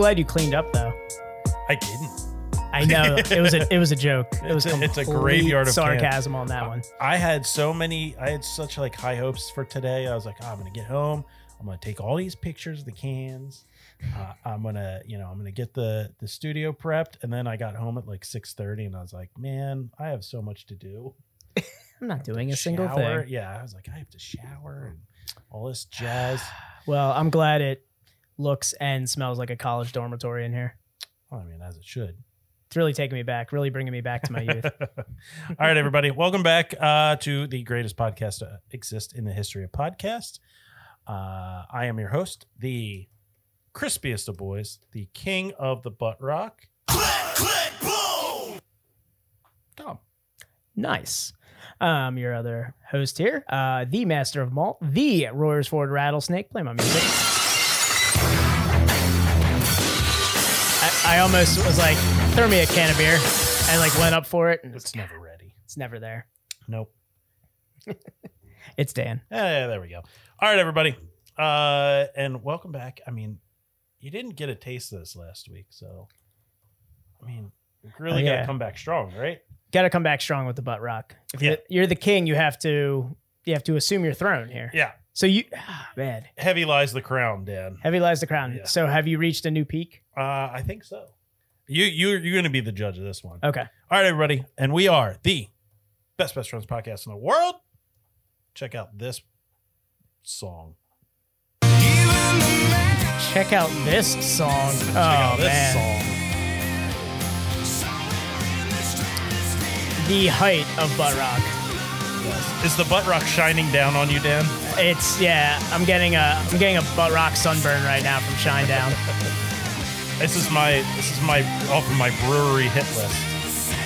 Glad you cleaned up though. I didn't. I know it was a it was a joke. It was It's a- it's a graveyard of sarcasm on that one. I had so many. I had such like high hopes for today. I was like, oh, I'm gonna get home. I'm gonna take all these pictures of the cans. Uh, I'm gonna, you know, I'm gonna get the the studio prepped, and then I got home at like 6:30, and I was like, man, I have so much to do. I'm not doing a single shower. thing. Yeah, I was like, I have to shower and all this jazz. Well, I'm glad it looks and smells like a college dormitory in here. Well, I mean, as it should. It's really taking me back, really bringing me back to my youth. all right, everybody, welcome back uh, to the greatest podcast to exist in the history of podcast. Uh, I am your host, the crispiest of boys, the king of the butt rock. Click, click, boom! Tom. nice. Um, your other host here, uh, the master of malt, the Royersford Rattlesnake. Play my music. I, almost was like, throw me a can of beer. I like went up for it, and It's it's, never ready. it's never there. Nope. It's Dan. Yeah, there we go. All right, everybody. Uh, and welcome back. I mean, you didn't get a taste of this last week, so I mean, really Oh, got to come back strong, right? Got to come back strong with the butt rock. If Yeah. you're, you're the king, you have to you have to assume your throne here. Yeah. So you, ah, man, Heavy lies the crown, Dan. heavy lies the crown. Yeah. So have you reached a new peak? Uh, I think so. You you you're going to be the judge of this one. Okay. All right, everybody, and we are the best best friends podcast in the world. Check out this song. Check out this song. Check oh out this man, song. the height of butt rock. Is the butt rock shining down on you, Dan? It's yeah. I'm getting a I'm getting a butt rock sunburn right now from Shinedown. This is my this is my off of my brewery hit list.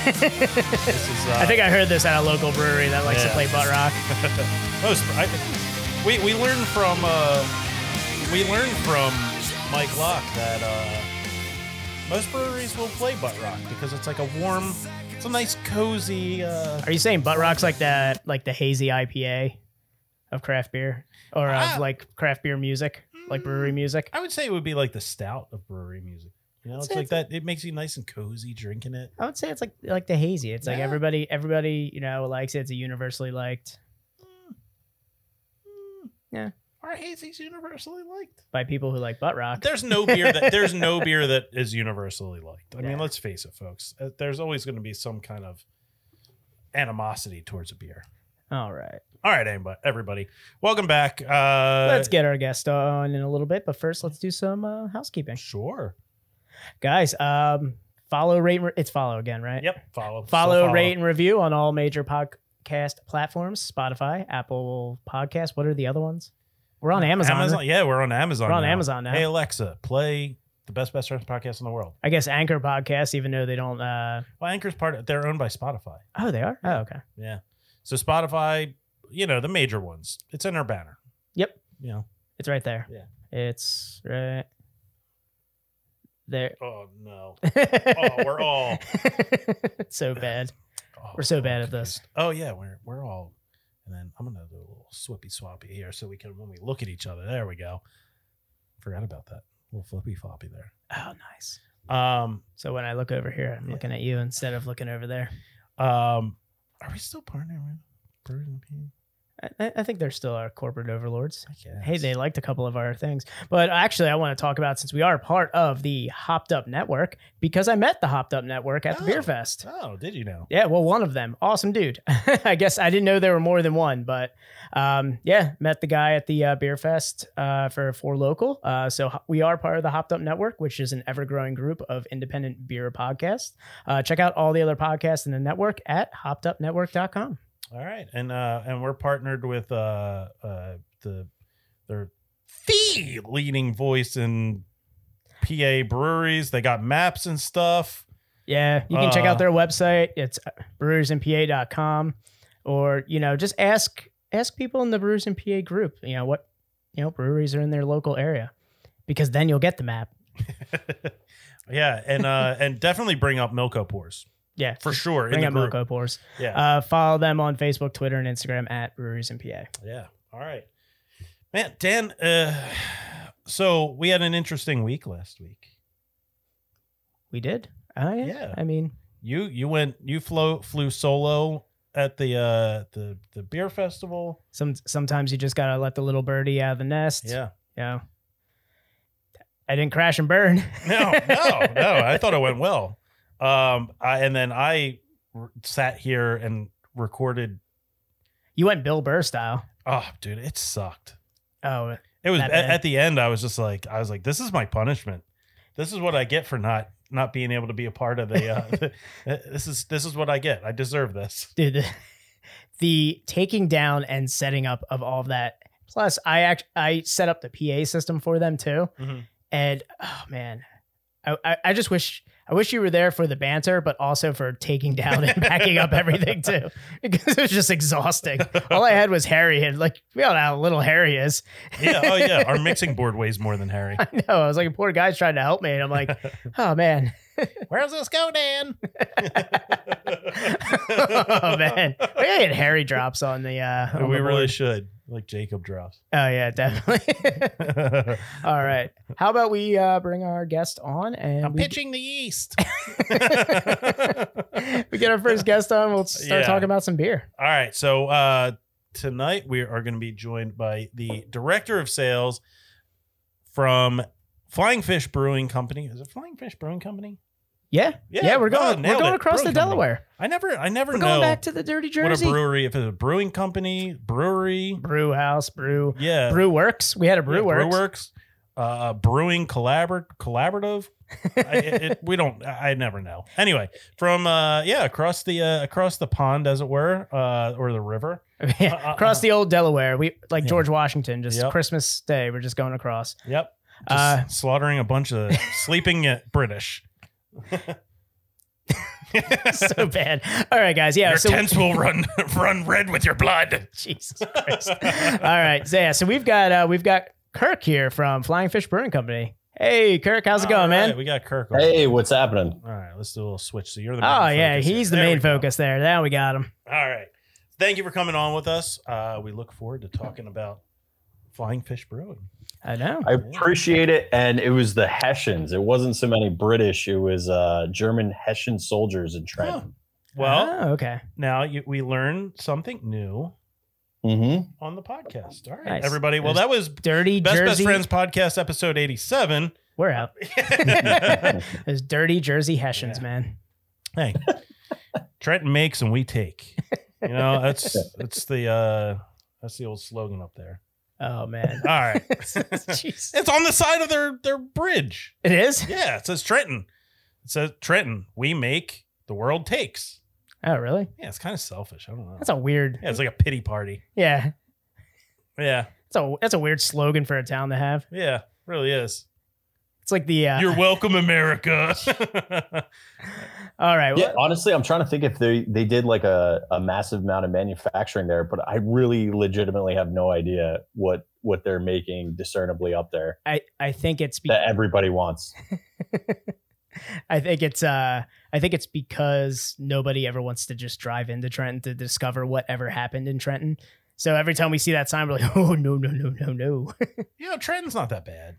this is uh, I think I heard this at a local brewery that likes to Yeah. play butt rock. most I, we we learned from uh we learned from Mike Locke that uh most breweries will play butt rock because it's like a warm it's a nice cozy uh Are you saying butt rock's like that like the hazy IPA of craft beer or of Ah. like craft beer music, like brewery music? I would say it would be like the stout of brewery music. You know, it's Say like it's that. It makes you nice and cozy drinking it. I would say it's like like the hazy. It's like Yeah. everybody everybody you know likes it. It's a universally liked Yeah. Our hazy's universally liked. by people who like butt rock. There's no beer that there's no beer that is universally liked. I mean, let's face it, folks. Uh, There's always going to be some kind of animosity towards a beer. All right. All right, everybody, everybody, welcome back. Uh, let's get our guest on in a little bit, but first let's do some uh, housekeeping. sure. Guys, um follow rate re- it's follow again, right? Yep. Follow. Follow, Still rate and review on all major podcast platforms, Spotify, Apple Podcast, what are the other ones? We're on Amazon. Amazon. Yeah, we're on Amazon. We're on now. Amazon now. Hey Alexa, play the best best friends podcast in the world. I guess Anchor Podcast, even though they don't uh Well, Anchor's part. Of, they're owned by Spotify. oh they are? Oh, okay. Yeah. So Spotify, you know, the major ones. It's in our banner. Yep. You know. It's right there. Yeah. It's right there. Oh no. Oh, we're all. so bad. Oh, We're so bad at this. Oh yeah, we're we're all. And then I'm gonna do a little swippy swappy here, so we can when we look at each other. There we go. Forgot about that little flippy floppy there. Oh, nice. Um, So when I look over here, I'm Yeah. looking at you instead of looking over there. um, are we still partnering Brewers and P? I, I think they're still our corporate overlords. Hey, they liked a couple of our things. But actually, I want to talk about since we are part of the Hopped Up Network, because I met the Hopped Up Network at the Beer Oh. Fest. Oh, did you know? Yeah, well, one of them. Awesome dude. I guess I didn't know there were more than one, but um, yeah, met the guy at the uh, Beer Fest uh, for for local. Uh, so ho- we are part of the Hopped Up Network, which is an ever growing group of independent beer podcasts. Uh, check out all the other podcasts in the network at hoppedupnetwork.com. All right, and uh, and we're partnered with uh, uh, the their the leading voice in PA breweries. They got maps and stuff. Yeah, you can check Uh, out their website. It's brewersinpa.com or, you know, just ask ask people in the Brewers in PA group, you know, what, you know, breweries are in their local area because then you'll get the map. Yeah, and uh, and definitely bring up Milko Pours Yeah, for sure. Bring in up group. Pours. Yeah, Uh, follow them on Facebook, Twitter, and Instagram at Breweries and PA. yeah. All right, man. Dan, uh, so we had an interesting week last week. We did. Oh yeah. Yeah. I mean, You you went you flew flew solo at the uh the the beer festival. some sometimes you just gotta let the little birdie out of the nest. Yeah. Yeah. I didn't crash and burn. No, no, no. I thought it went well. Um, I, and then I r- sat here and recorded. you went Bill Burr style. Oh, dude, it sucked. Oh, It was at, at the end. I was just like, I was like, this is my punishment. This is what I get for not not being able to be a part of the. Uh, this is this is what I get. I deserve this. dude the, the taking down and setting up of all of that plus i act i set up the pa system for them too Mhm. and oh man I, I i just wish i wish you were there for the banter but also for taking down and backing up everything too because it was just exhausting all i had was harry and like we all know how little harry is Yeah. Oh yeah. Our mixing board weighs more than Harry. i know i was like a poor guy's trying to help me and i'm like oh man Where's this go, Dan? oh man we had harry drops on the uh on we the really board. should. Like Jacob drops. oh yeah definitely All right. How about we uh, bring our guest on and I'm we, pitching the yeast. we get our first guest on. We'll start Yeah. talking about some beer. All right. So uh, tonight we are going to be joined by the director of sales from Flying Fish Brewing Company. Is it Flying Fish Brewing Company? Yeah, Yeah, yeah, we're oh, going. we're going it. across the Brewing company. Delaware. I never, I never We're know going back to the Dirty Jersey. what a brewery. If it's a brewing company, brewery, brew house, brew, yeah, brew works. We had a brew yeah, brew works. Uh, brewing collabor- collaborative. I, it, it- we don't. I never know. Anyway, from uh, yeah, across the uh, across the pond, as it were, uh, or the river. Yeah, Uh, uh, across the old Delaware. We like Yeah. George Washington. Just Yep. Christmas Day. We're just going across. Yep. Just Uh, slaughtering a bunch of sleeping British. so bad. All right, guys. Yeah. your so tents will run run red with your blood. Jesus Christ. All right. So yeah, so we've got uh we've got Kirk here from Flying Fish Brewing Company. Hey Kirk, how's it going, All man? we got Kirk. on. Hey, what's happening? All right, let's do a little switch. So you're the main Oh yeah, focus here. he's the There main we go. focus there. Now we got him. All right. Thank you for coming on with us. Uh, we look forward to talking about Flying Fish Brewing. I know. I appreciate it. And it was the Hessians. It wasn't so many British. It was uh, German Hessian soldiers in Trenton. Well, Oh, okay. now you, we learned something new Mm-hmm. on the podcast. All right, Nice. everybody. Well, There's that was Dirty Best Best Friends podcast episode 87. We're out. There's dirty Jersey Hessians, Yeah. man. hey, Trenton makes and we take. You know, that's that's the uh that's the old slogan up there. Oh man. All right. It's on the side of their their bridge. It is? Yeah, it says Trenton. It says Trenton, we make, the world takes. Oh really? Yeah, it's kind of selfish. I don't know. That's a weird yeah, it's like a pity party. Yeah. Yeah, That's a that's a weird slogan for a town to have. yeah, really is. It's like the uh, You're welcome, America. all right. Yeah, honestly, I'm trying to think if they, they did like a, a massive amount of manufacturing there, but I really legitimately have no idea what what they're making discernibly up there I, I think it's be- that everybody wants. I think it's uh I think it's because nobody ever wants to just drive into Trenton to discover whatever happened in Trenton. So every time we see that sign, we're like, oh no, no, no, no, no. you know, Trenton's not that bad.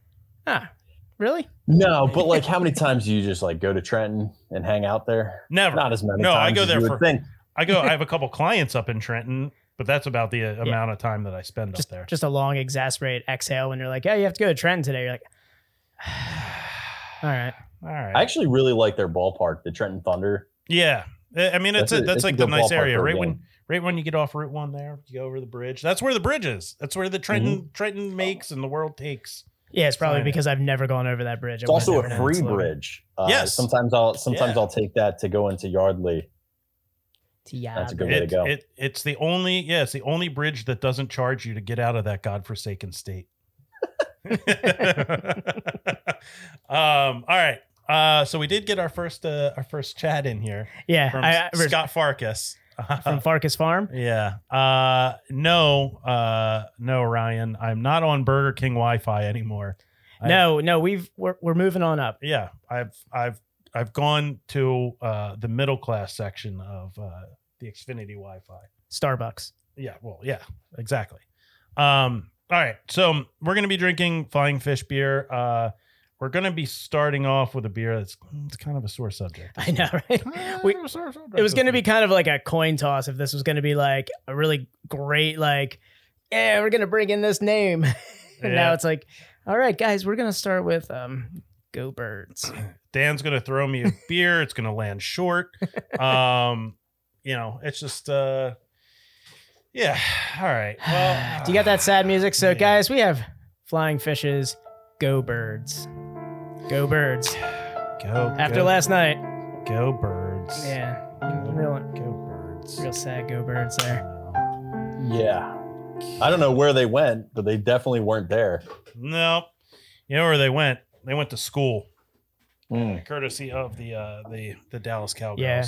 ah, really? No, but like how many times do you just like go to Trenton and hang out there? Never. Not as many No, I go as there for- think. I go. I have a couple clients up in Trenton. but that's about the uh, amount of time that I spend Just up there. just a long exasperated exhale when you're like, yeah, you have to go to Trenton today. You're like, all right. All right. I actually really like their ballpark, the Trenton Thunder. yeah. I I mean, it's That's a, a- that's it's a like the nice area, for a right when right when you get off Route One. There, you go over the bridge. That's where the bridge is. That's where the Trenton Mm-hmm. Trenton makes and the world takes. Yeah, it's probably Fine. because I've never gone over that bridge. It's also a free bridge. Uh, Yes. Sometimes I'll sometimes Yeah. I'll take that to go into Yardley. That's a good way to It, go. it it's the only yeah, it's the only bridge that doesn't charge you to get out of that godforsaken state. um. All right. Uh. So we did get our first uh our first chat in here Yeah, from I, I, Scott Farkas. From Farkas Farm. Yeah. Uh no, uh no, Ryan. I'm not on Burger King Wi-Fi anymore. No, no, we've we're, we're moving on up. Yeah. I've I've I've gone to uh the middle class section of uh the Xfinity Wi-Fi. Starbucks. Yeah, well, yeah, exactly. Um all right. So we're gonna be drinking flying fish beer. Uh we're gonna be starting off with a beer that's it's kind of a sore subject. I know, right? We- of subject it was going to be kind of like a coin toss if this was going to be like a really great like yeah we're going to bring in this name and Yeah. now it's like all right guys we're going to start with um go birds Dan's gonna throw me a beer. It's gonna land short. Um, you know, it's just uh yeah. All right. Well do you got that sad music so yeah. guys we have flying fishes go birds go birds go after go, last night go birds. yeah Go, real, go birds. real sad go birds there Yeah. I don't know where they went, but they definitely weren't there. No. You know where they went? They went to school, Mm. courtesy of the uh the the Dallas Cowgirls. Yeah.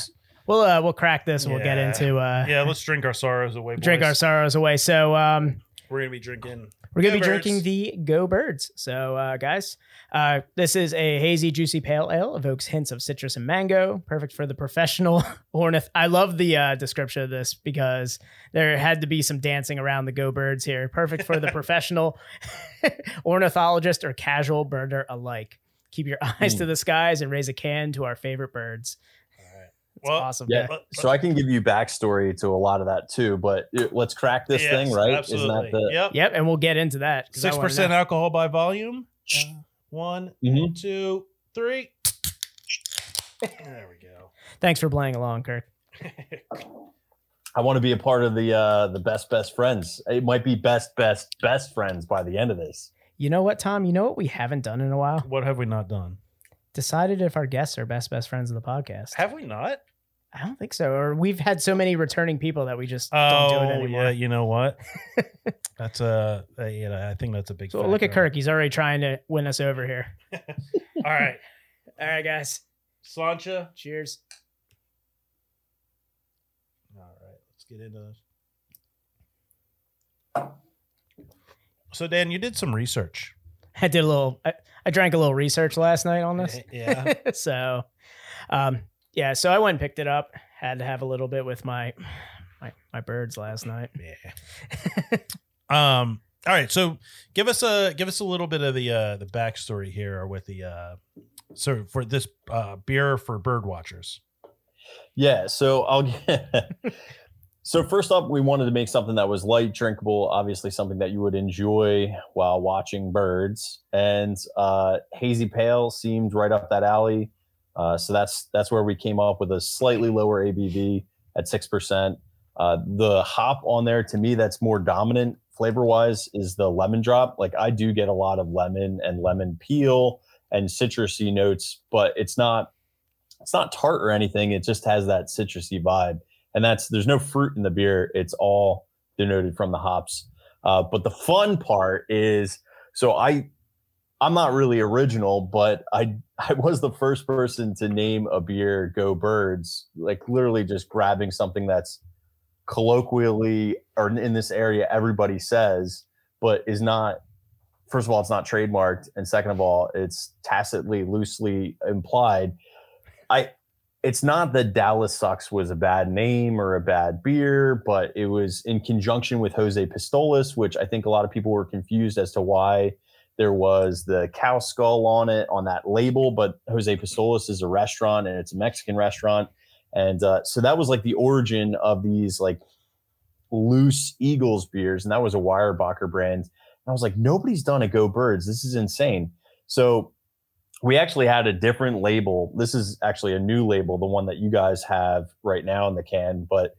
we'll uh we'll crack this and we'll get into uh Yeah, let's drink our sorrows away. drink our sorrows away so um We're gonna be drinking. We're gonna Go be drinking the Go Birds. So, uh, guys, uh, this is a hazy, juicy pale ale. Evokes hints of citrus and mango. Perfect for the professional ornith. I love the uh, description of this because there had to be some dancing around the Go Birds here. Perfect for the professional ornithologist or casual birder alike. Keep your eyes Hmm. to the skies and raise a can to our favorite birds. It's Well, awesome. Yeah. Let- So I can give you backstory to a lot of that too, but it- let's crack this yes, thing, right? Absolutely. Isn't that the yep. Yep, and we'll get into that. Six percent alcohol by volume. Uh, one, Mhm. two, three. There we go. Thanks for playing along, Kirk. I want to be a part of the uh the best best friends. It might be best best best friends by the end of this. You know what, Tom? You know what we haven't done in a while? What have we not done? Decided if our guests are best best friends of the podcast. Have we not? I don't think so. Or we've had so many returning people that we just don't do it Oh, anymore. yeah. You know what? that's a, a you know, I think that's a big. So look at. Kirk. He's already trying to win us over here. All right, All right, guys. Sláinte. Cheers. All right, let's get into this. So Dan, you did some research. I did a little. I, I drank a little research last night on this. Yeah. so, um, yeah. So I went and picked it up. Had to have a little bit with my my, my birds last night. Yeah. um. All right. So give us a give us a little bit of the uh the backstory here with the uh so for this uh beer for bird watchers. Yeah, so I'll get So first up, we wanted to make something that was light, drinkable, obviously something that you would enjoy while watching birds. And uh, hazy pale seemed right up that alley. Uh, so that's that's where we came up with a slightly lower ABV at six percent. Uh, the hop on there, to me, that's more dominant flavor wise, is the lemon drop. Like I do get a lot of lemon and lemon peel and citrusy notes, but it's not it's not tart or anything. It just has that citrusy vibe and that's there's no fruit in the beer. It's all denoted from the hops. Uh, but the fun part is, so I, I'm not really original, but I I was the first person to name a beer "Go Birds," like literally just grabbing something that's colloquially or in this area everybody says, but is not. First of all, it's not trademarked, and second of all, it's tacitly, loosely implied. I it's not that Dallas Sucks was a bad name or a bad beer, but it was in conjunction with Jose Pistolas, which I think a lot of people were confused as to why there was the cow skull on it on that label. But Jose Pistolas is a restaurant and it's a Mexican restaurant. And uh, so that was like the origin of these like loose Eagles beers, and that was a Weyerbacher brand. And I was like, nobody's done a Go Birds. This is insane. So we actually had a different label. This is actually a new label, the one that you guys have right now in the can, but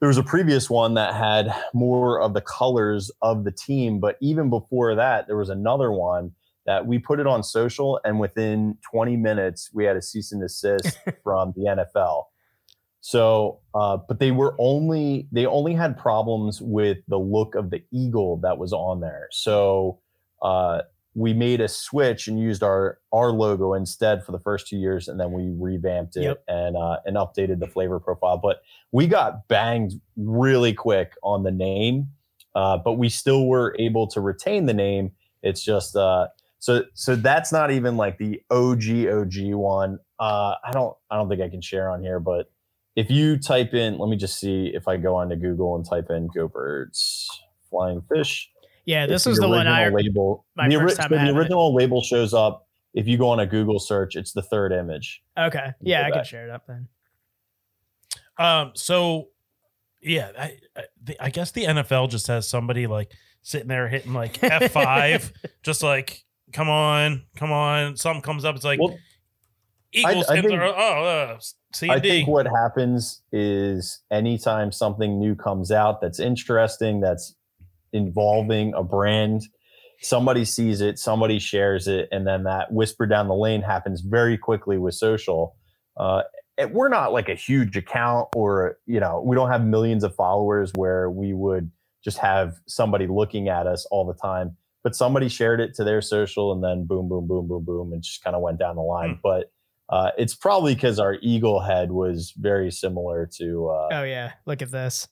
there was a previous one that had more of the colors of the team. But even before that, there was another one that we put it on social, and within 20 minutes, we had a cease and desist from the NFL. So, uh, but they were only they only had problems with the look of the eagle that was on there. So uh, we made a switch and used our our logo instead for the first two years, and then we revamped it Yep. and uh, and updated the flavor profile. But we got banged really quick on the name, uh, but we still were able to retain the name. It's just uh, so so that's not even like the OG OG one. Uh, I don't I don't think I can share on here, but if you type in, let me just see if I go onto Google and type in "Go Birds Flying Fish." Yeah, this It's was the one I. original label. my the, first time so having the it. original label shows up if you go on a Google search. It's the third image. Okay, yeah, Go I can share it up then. Um. So, yeah, I, I, the, I guess the NFL just has somebody like sitting there hitting like F five, just like, come on, come on. Something comes up. It's like Well, Eagles. I and- think- oh, uh, C I and D. think what happens is anytime something new comes out that's interesting, that's involving a brand, somebody sees it, somebody shares it, and then that whisper down the lane happens very quickly with social. Uh, we're not like a huge account, or you know, we don't have millions of followers where we would just have somebody looking at us all the time. But somebody shared it to their social, and then boom, boom, boom, boom, boom, and just kind of went down the line. But uh, it's probably because our eagle head was very similar to. Uh, Oh yeah, look at this.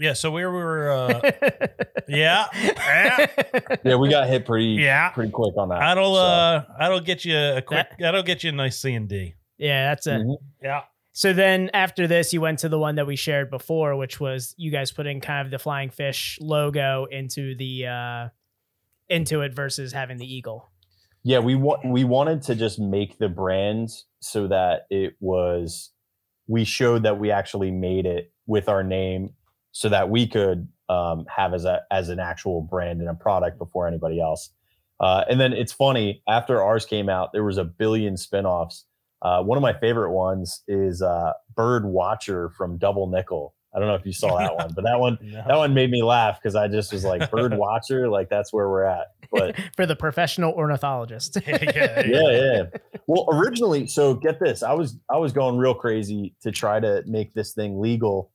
Yeah. So we were. Uh, yeah. Yeah. yeah, we got hit pretty Yeah. pretty quick on that. That'll so. uh that'll get you a quick That- that'll get you a nice C and D. yeah, that's it. Mhm. Yeah. So then after this, you went to the one that we shared before, which was you guys putting kind of the flying fish logo into the uh into it versus having the eagle. Yeah, we want we wanted to just make the brand so that it was we showed that we actually made it with our name so that we could um, have as a as an actual brand and a product before anybody else. Uh, and then it's funny after ours came out, there was a billion spinoffs. Uh, one of my favorite ones is uh, Bird Watcher from Double Nickel. I don't know if you saw that one, but that one that one made me laugh because I just was like Bird Watcher, like that's where we're at. But For the professional ornithologist. yeah, yeah, yeah. Well, originally, so get this. I was I was going real crazy to try to make this thing legal.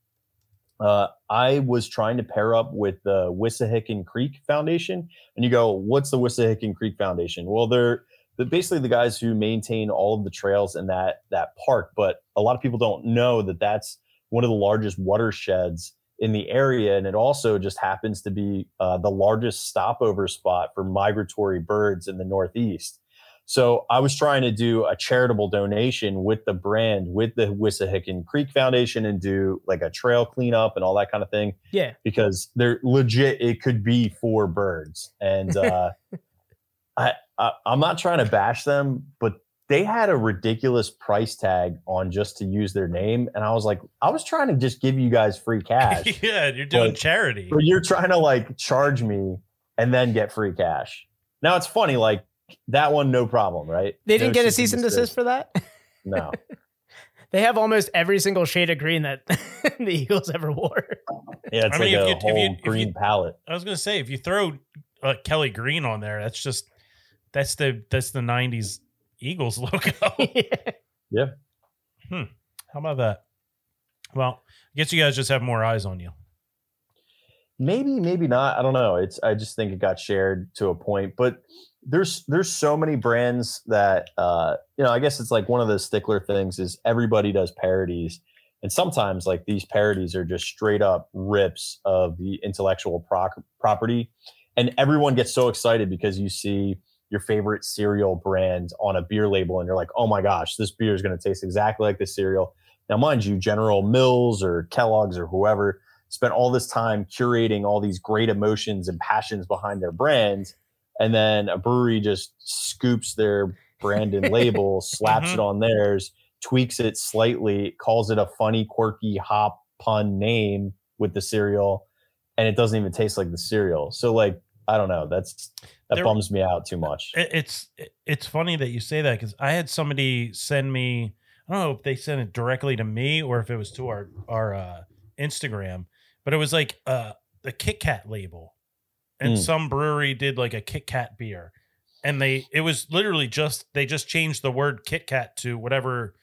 Uh, I was trying to pair up with the Wissahickon Creek Foundation, and you go, "What's the Wissahickon Creek Foundation?" Well, they're the, basically the guys who maintain all of the trails in that that park. But a lot of people don't know that that's one of the largest watersheds in the area, and it also just happens to be uh, the largest stopover spot for migratory birds in the Northeast. So I was trying to do a charitable donation with the brand, with the Wissahickon Creek Foundation, and do like a trail cleanup and all that kind of thing yeah. because they're legit. It could be for birds, and uh, I, I I'm not trying to bash them, but they had a ridiculous price tag on just to use their name, and I was like, I was trying to just give you guys free cash, yeah, you're doing But- charity. but you're trying to like charge me and then get free cash. Now it's funny, like that one, no problem, right? They didn't No get a cease and desist for that? No. They have almost every single shade of green that the Eagles ever wore. Yeah, it's I mean, like if a you- if whole you- if you- green palette. I was gonna say if you throw uh, Kelly Green on there, that's just that's the that's the '90s Eagles logo. Yeah. yeah. Hmm. How about that? Well, I guess you guys just have more eyes on you. Maybe, maybe not. I don't know. It's I just think it got shared to a point, but there's there's so many brands that uh you know, I guess it's like one of the stickler things is everybody does parodies. And sometimes like these parodies are just straight up rips of the intellectual proc- property. And everyone gets so excited because you see your favorite cereal brand on a beer label and you're like, oh my gosh, this beer is going to taste exactly like the cereal. Now, mind you, General Mills or Kellogg's or whoever spent all this time curating all these great emotions and passions behind their brands And then a brewery just scoops their brand and label, slaps it on theirs, tweaks it slightly, calls it a funny, quirky hop pun name with the cereal, and it doesn't even taste like the cereal. So like I don't know. That's that There- bums me out too much. It- it's it's funny that you say that because I had somebody send me. I don't know if they sent it directly to me or if it was to our our uh, Instagram, but it was like uh, the Kit Kat label, and Mm. some brewery did like a Kit Kat beer, and they it was literally just they just changed the word Kit Kat to whatever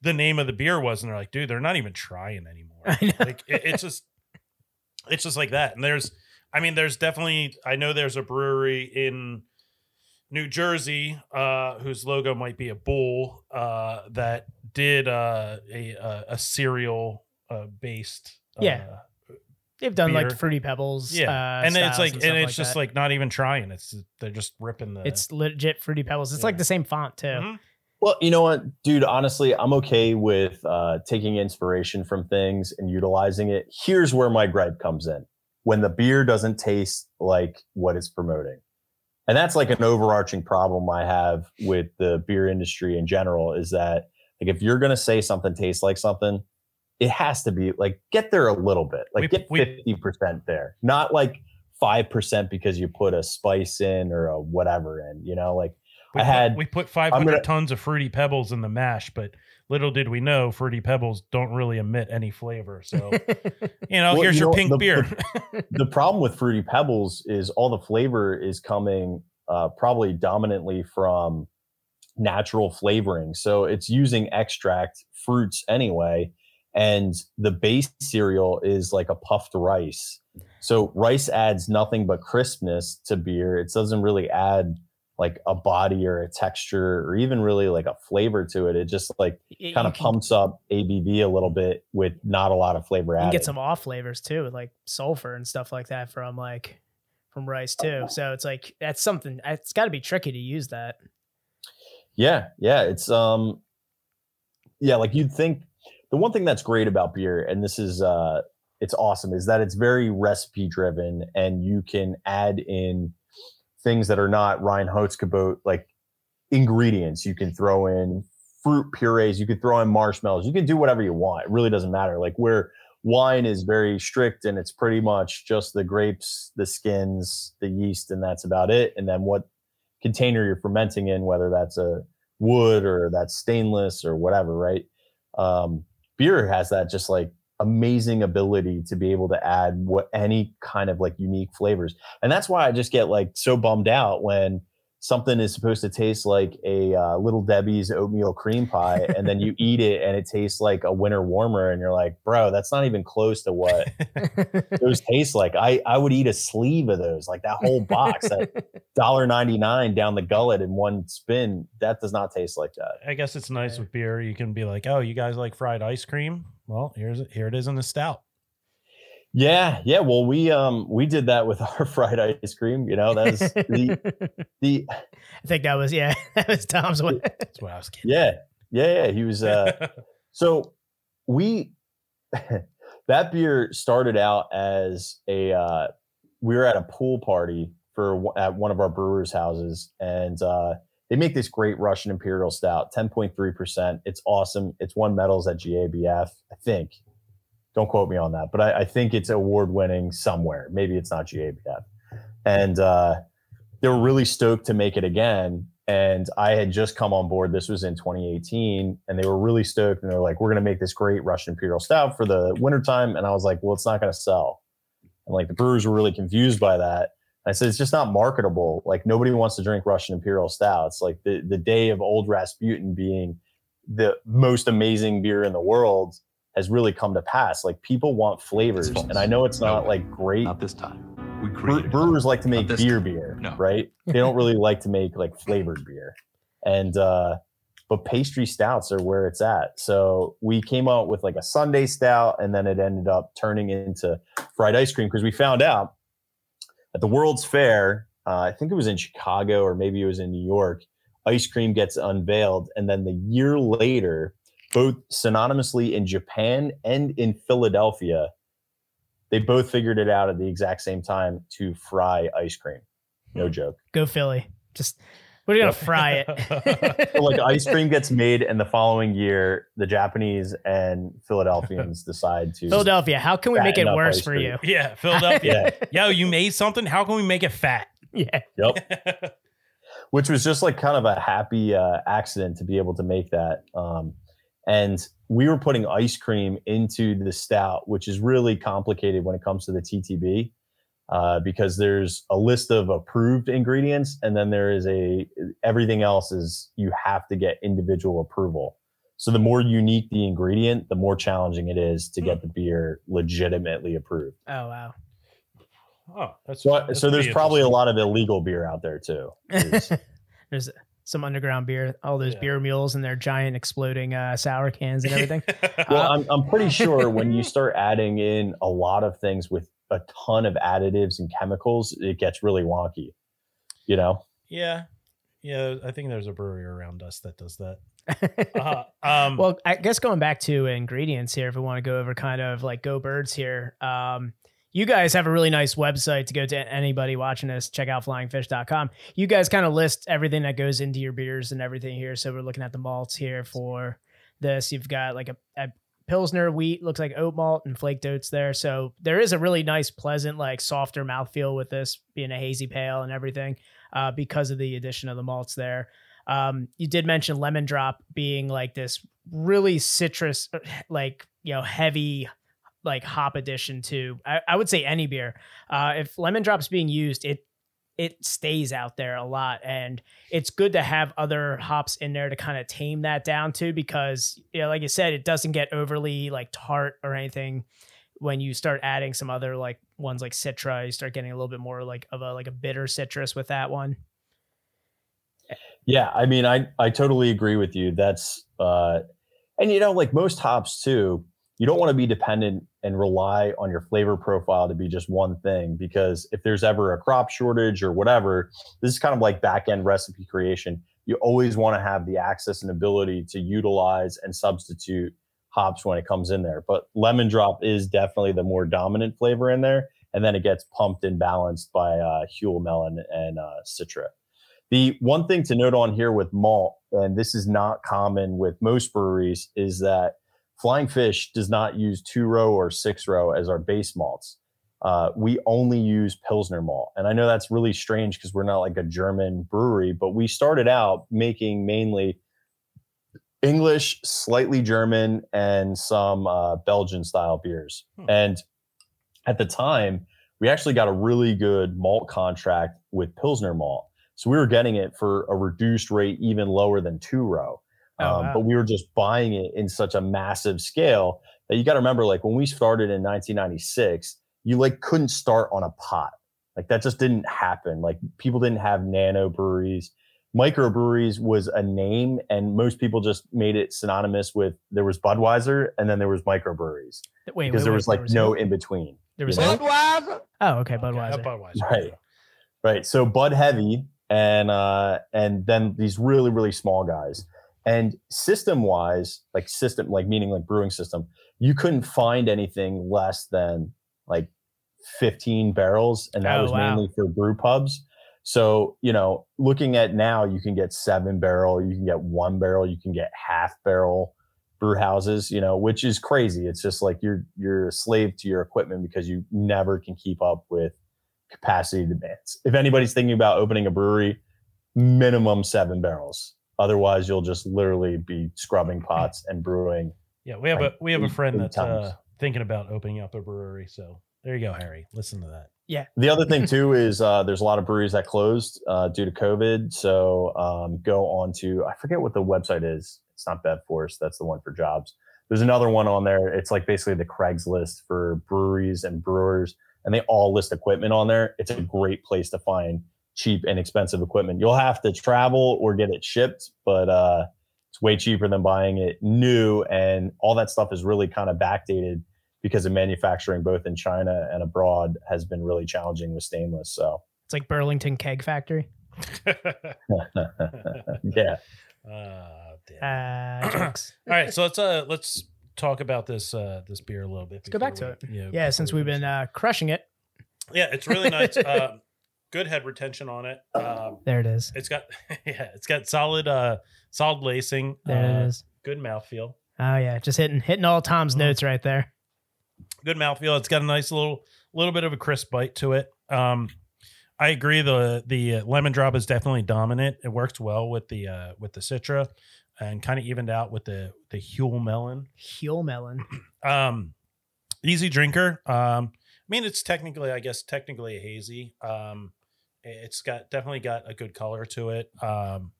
the name of the beer was, and they're like, dude, they're not even trying anymore. I know. Like it, it's just it's just like that. And there's I mean, there's definitely I know there's a brewery in New Jersey uh whose logo might be a bull uh that did uh a a, a cereal uh based Yeah. uh, They've done like fruity pebbles. yeah uh, and it's like and, stuff it's like just that. like not even trying it's they're just ripping the it's legit fruity pebbles. It's like the same font too. Mhm. Well, you know what, dude, honestly, I'm okay with uh, taking inspiration from things and utilizing it. Here's where my gripe comes in when the beer doesn't taste like what it's promoting. And that's like an overarching problem I have with the beer industry in general is that like if you're going to say something tastes like something, it has to be like get there a little bit. Like We- get 50% there. Not like 5% because you put a spice in or a whatever in, you know, like we I put, had- we put 500 tons of fruity pebbles in the mash but little did we know fruity pebbles don't really emit any flavor so you know Well, here's you your know, pink the- beer the problem with fruity pebbles is all the flavor is coming uh, probably dominantly from natural flavoring so it's using extract fruits anyway and the base cereal is like a puffed rice so rice adds nothing but crispness to beer it doesn't really add like a body or a texture or even really like a flavor to it it just like kind of pumps up abv a little bit with not a lot of flavor You added get some off flavors too, like sulfur and stuff like that from like from rice too. So it's like that's something. It's got to be tricky to use that. Yeah, yeah, it's um yeah, like you'd think the one thing that's great about beer and this is uh it's awesome is that it's very recipe driven and you can add in things that are not Reinheitsgebot like ingredients. You can throw in fruit purees, you can throw in marshmallows, you can do whatever you want. It really doesn't matter. Like where wine is very strict and it's pretty much just the grapes, the skins, the yeast, and that's about it. And then what container you're fermenting in, whether that's a wood or that's stainless or whatever, right? Um, beer has that just like amazing ability to be able to add what any kind of like unique flavors. And that's why I just get like so bummed out when something is supposed to taste like a uh, little Debbie's oatmeal cream pie, and then you eat it and it tastes like a winter warmer, and you're like, bro, that's not even close to what those taste like. I I would eat a sleeve of those, like that whole box, that dollar ninety nine down the gullet in one spin. That does not taste like that. I guess it's nice with beer. You can be like, "Oh, you guys like fried ice cream? Well, here's here it is in the stout." Yeah, yeah. Well, we um we did that with our fried ice cream. You know, that's the the I think that was yeah, that was Tom's way. That's what I was getting. yeah yeah yeah. He was uh So we that beer started out as a uh, we were at a pool party for at one of our brewers' houses, and uh, they make this great Russian Imperial Stout, ten point three percent. It's awesome. It's won medals at GABF, I think. Don't quote me on that, but I, I think it's award winning somewhere. Maybe it's not GABF, and uh, they were really stoked to make it again and I had just come on board. This was in 2018, and they were really stoked. And they're like, "We're going to make this great Russian Imperial Stout for the wintertime." And I was like, "Well, it's not going to sell." And like the brewers were really confused by that. I said, "It's just not marketable. Like nobody wants to drink Russian Imperial Stouts. Like the the day of Old Rasputin being the most amazing beer in the world has really come to pass. Like people want flavors, and I know it's not No. like great Not this time. We created brewers like to make beer time. beer No. right they don't really like to make like flavored beer and uh but pastry stouts are where it's at so we came out with like a sundae stout and then it ended up turning into fried ice cream because we found out at the world's fair uh, i think it was in chicago or maybe it was in new york ice cream gets unveiled and then the year later both synonymously in japan and in philadelphia they both figured it out at the exact same time to fry ice cream. No Hmm. joke. Go Philly. Just We're gonna Yep. fry it. So, like ice cream gets made, and the following year, the Japanese and Philadelphians decide to Philadelphia, how can we make it worse for cream. you? yeah, Philadelphia. Yeah. Yo, you made something. How can we make it fat? Yeah. Yep. Which was just like kind of a happy uh, accident to be able to make that. Um, and we were putting ice cream into the stout, which is really complicated when it comes to the TTB. Uh, because there's a list of approved ingredients, and then there is a everything else is you have to get individual approval. So the more unique the ingredient, the more challenging it is to get the beer legitimately approved. Oh wow. Oh, that's So, that's so there's probably a lot of illegal beer out there too. Is- There's some underground beer, all those Yeah. beer mules and their giant exploding uh, sour cans and everything. Well, Uh, I'm, I'm pretty sure when you start adding in a lot of things with a ton of additives and chemicals, it gets really wonky. You know? yeah, yeah. I think there's a brewery around us that does that. Uh, um, well, I guess going back to ingredients here, if we want to go over kind of like Go Birds here, um, you guys have a really nice website to go to anybody watching this. Check out flyingfish.com. You guys kind of list everything that goes into your beers and everything here. So we're looking at the malts here for this. You've got like a, a Pilsner wheat, looks like oat malt and flaked oats there. So there is a really nice, pleasant, like softer mouthfeel with this being a hazy pale and everything uh, because of the addition of the malts there. Um, you did mention lemon drop being like this really citrus, uh, like you know, heavy like hop addition to. I, I would say any beer. Uh, if lemon drop's being used, it it stays out there a lot, and it's good to have other hops in there to kind of tame that down too, because you know, like you said, it doesn't get overly like tart or anything. When you start adding some other like ones like Citra, you start getting a little bit more like of a like a bitter citrus with that one. Yeah. I mean, I, I totally agree with you. That's, uh, and you know, like most hops too, you don't want to be dependent and rely on your flavor profile to be just one thing because if there's ever a crop shortage or whatever, this is kind of like back end recipe creation. You always want to have the access and ability to utilize and substitute hops when it comes in there. But lemon drop is definitely the more dominant flavor in there. And then it gets pumped and balanced by uh, Huell Melon and uh, Citra. The one thing to note on here with malt, and this is not common with most breweries, is that Flying Fish does not use two row or six row as our base malts. Uh, we only use Pilsner malt. And I know that's really strange because we're not like a German brewery, but we started out making mainly English, slightly German, and some uh, Belgian style beers. Hmm. And at the time, we actually got a really good malt contract with Pilsner malt. So we were getting it for a reduced rate, even lower than two row. Oh, um, wow. But we were just buying it in such a massive scale that you got to remember, like when we started in 1996, you like couldn't start on a pot. Like that just didn't happen. Like people didn't have nano breweries. Microbreweries was a name, and most people just made it synonymous with there was Budweiser and then there was microbreweries Wait, because wait, there wait, was like no who? in between. There was you know? Budweiser? Oh, okay, Okay, Budweiser. Budweiser. Right. Right. So Bud Heavy and uh and then these really, really small guys. And system wise, like system, like meaning like brewing system, you couldn't find anything less than like 15 barrels. And that Oh, was wow. mainly for brew pubs. So, you know, looking at now, you can get seven barrel, you can get one barrel, you can get half barrel brew houses, you know, which is crazy. It's just like you're you're a slave to your equipment because you never can keep up with capacity demands. If anybody's thinking about opening a brewery, minimum seven barrels. Otherwise, you'll just literally be scrubbing pots and brewing. Yeah, we have Like a we have a friend that's uh, thinking about opening up a brewery. So there you go, Harry. Listen to that. Yeah. The other thing too is uh, there's a lot of breweries that closed uh, due to COVID. So um, go on to I forget what the website is. It's not Bevforce. That's the one for jobs. There's another one on there. It's like basically the Craigslist for breweries and brewers, and they all list equipment on there. It's a great place to find cheap and expensive equipment. You'll have to travel or get it shipped, but uh, it's way cheaper than buying it new. And all that stuff is really kind of backdated because of manufacturing both in China and abroad has been really challenging with stainless. So It's like Burlington Keg Factory. yeah. Uh. Uh. All right, so let's uh let's talk about this uh this beer a little bit. Let's go back before to it. you know, Yeah, since we we've been uh, crushing it. yeah, it's really nice. uh, good head retention on it. Um, There it is. it's got yeah, it's got solid uh solid lacing. There uh, it is. Good mouthfeel. Oh yeah, just hitting hitting all Tom's Mhm. notes right there. Good mouthfeel. It's got a nice little little bit of a crisp bite to it. Um, I agree. the The uh, lemon drop is definitely dominant. It works well with the uh, with the citra, and kind of evened out with the the Huell Melon. Huell Melon. Um, easy drinker. Um, I mean, it's technically, I guess, technically a hazy. Um, it's got definitely got a good color to it. Um,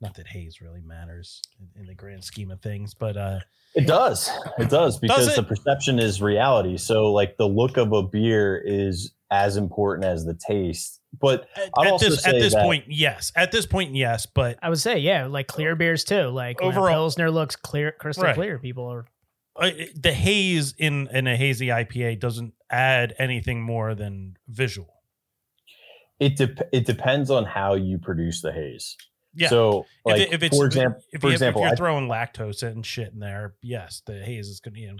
not that haze really matters in, in the grand scheme of things, but uh, It does. It does because it? the perception is reality. So like the look of a beer is as important as the taste. But at, I'd at also this at this that- point, yes. At this point, yes. But I would say yeah, like clear beers too. Like when a Overall- pilsner looks clear, crystal Right. clear. People are uh, the haze in in a hazy IPA doesn't add anything more than visual. It dep it depends on how you produce the haze. Yeah. So like if, it- if it's for example, if, for you, example, if you're I- throwing lactose and shit in there, yes, the haze is gonna. You know,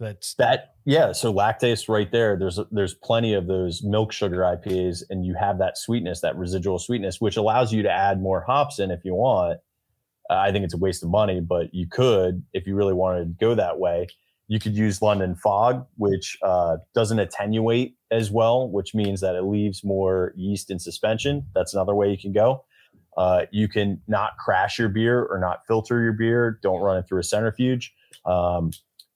that's that yeah so lactose right there there's there's plenty of those milk sugar ipas and you have that sweetness that residual sweetness which allows you to add more hops in if you want uh, i think it's a waste of money but you could if you really wanted to go that way you could use london fog which uh, doesn't attenuate as well which means that it leaves more yeast in suspension that's another way you can go uh, you can not crash your beer or not filter your beer don't run it through a centrifuge um,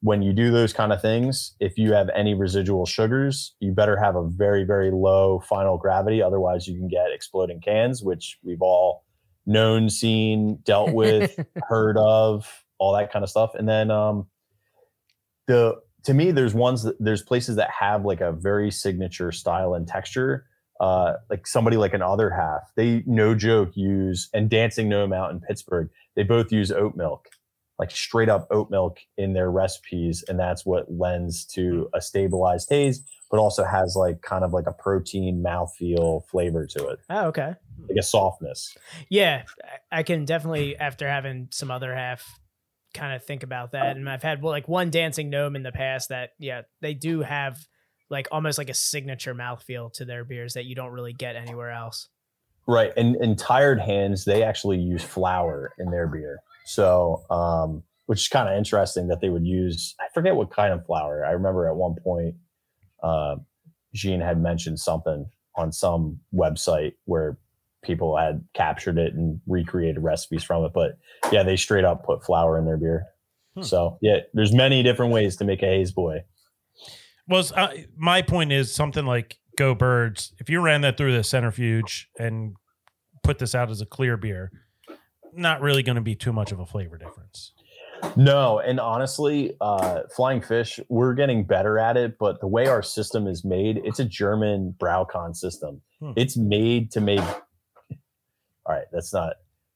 when you do those kind of things, if you have any residual sugars, you better have a very, very low final gravity. Otherwise, you can get exploding cans, which we've all known, seen, dealt with, heard of, all that kind of stuff. And then um, the to me, there's ones that there's places that have like a very signature style and texture. Uh, like somebody like an other half, they no joke use and Dancing Gnome out in Pittsburgh. They both use oat milk like straight up oat milk in their recipes and that's what lends to a stabilized taste but also has like kind of like a protein mouthfeel flavor to it oh okay. like a softness Yeah, I I can definitely after having some other half kind of think about that. And I've had well, like one dancing gnome in the past that yeah they do have like almost like a signature mouthfeel to their beers that you don't really get anywhere else. right and and tired hands they actually use flour in their beer so um which is kind of interesting that they would use i forget what kind of flour i remember at one point uh jean had mentioned something on some website where people had captured it and recreated recipes from it but yeah they straight up put flour in their beer Hmm. so yeah there's many different ways to make a haze boy Well, uh, my point is something like Go Birds. If you ran that through the centrifuge and put this out as a clear beer, not really going to be too much of a flavor difference. No, and honestly, uh, flying fish, we're getting better at it. But the way our system is made, it's a German BrauKon system. Hmm. It's made to make. All right, that's not.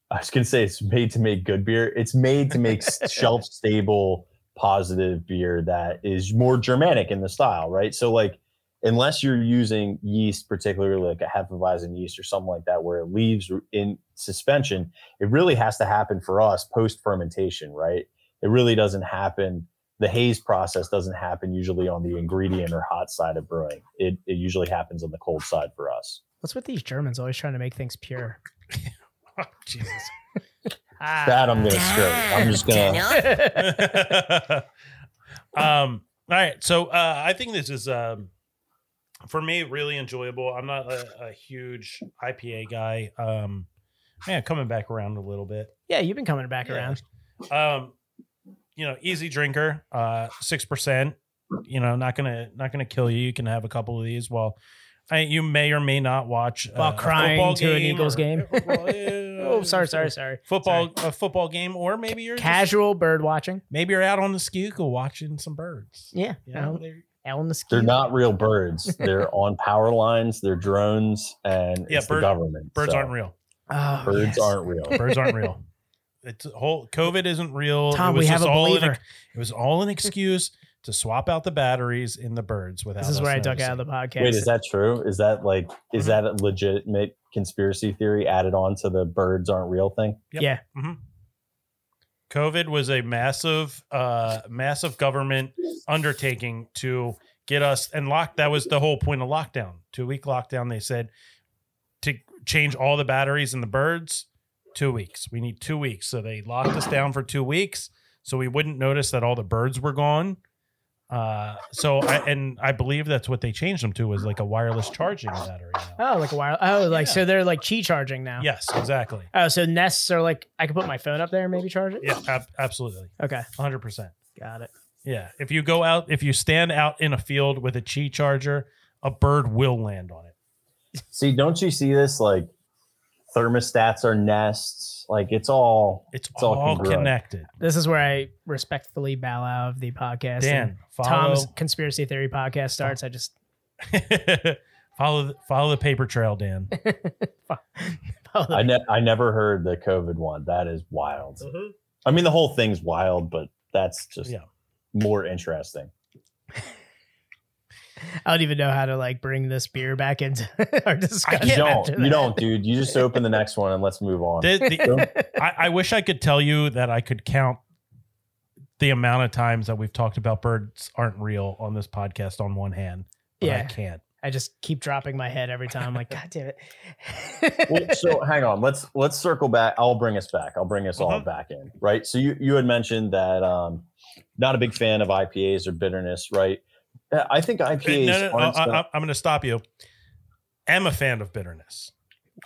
I was gonna say it's made to make good beer. It's made to make shelf stable, positive beer that is more Germanic in the style, right? So like, unless you're using yeast, particularly like a Hefeweizen yeast or something like that, where it leaves in suspension, it really has to happen for us post fermentation, right? It really doesn't happen. The haze process doesn't happen usually on the ingredient or hot side of brewing. It, it usually happens on the cold side for us. What's with these Germans always trying to make things pure? Oh, Jesus. Ah. That I'm gonna skirt. I'm just gonna. um, all right. So uh, I think this is um, for me really enjoyable. I'm not a, a huge IPA guy. Um, man, coming back around a little bit. yeah, you've been coming back Yeah. around. Um, you know, easy drinker, uh, six percent. You know, not gonna not gonna kill you. You can have a couple of these while. I, you may or may not watch uh, While a crying football to an game Eagles or- game. well, Oh, sorry, sorry, sorry. Football, a football game, or maybe you're just- Casual bird watching. maybe you're out on the schuylkill watching some birds. Yeah, You know, out, they're- on the ski. They're not real birds. They're on power lines. They're drones, and Yeah, it's bird- the government. birds So aren't real. Oh, Birds yes. aren't real. Birds aren't real. It's whole COVID isn't real. Tom, it was we have a all an, believer. it was all an excuse to swap out the batteries in the birds without. This is where I duck out of the podcast. Wait, is that true? Is that like is Mhm. that a legitimate conspiracy theory added on to the birds aren't real thing? Yep. Yeah. COVID was a massive, uh, massive government undertaking to get us and lock. That was the whole point of lockdown. Two week lockdown. They said to change all the batteries in the birds, two weeks. We need two weeks. So they locked us down for two weeks, so we wouldn't notice that all the birds were gone. Uh, so I and I believe that's what they changed them to was like a wireless charging battery. Now. Oh, like a wire. Oh, like so they're like Qi charging now. Yes, exactly. Oh, so nests are like I could put my phone up there and maybe charge it. Yeah, ab- absolutely, Okay, hundred percent. got it. Yeah, if you go out, if you stand out in a field with a Qi charger, a bird will land on it. See, don't you see this? Like thermostats are nests. Like it's all It's, It's all all connected. This is where I respectfully bow out of the podcast. Dan, and follow Tom's conspiracy theory podcast starts. I just follow the- follow the paper trail, Dan. follow the- I, ne- I never heard the COVID one. That is wild. Mm-hmm. I mean, the whole thing's wild, but that's just Yeah. more interesting. I don't even know how to like bring this beer back into our discussion. You don't, you don't, dude. You just open the next one and let's move on. The- the- I, I wish I could tell you that I could count the amount of times that we've talked about birds aren't real on this podcast on one hand. But I can't. I just keep dropping my head every time. I'm like, God damn it. well, so hang on. Let's let's circle back. I'll bring us back. I'll bring us all Mhm. back in. Right. So you you had mentioned that um, not a big fan of IPAs or bitterness, right? Uh, I think IPAs. No, no, no, aren't I, I, I'm going to stop you. I'm a fan of bitterness.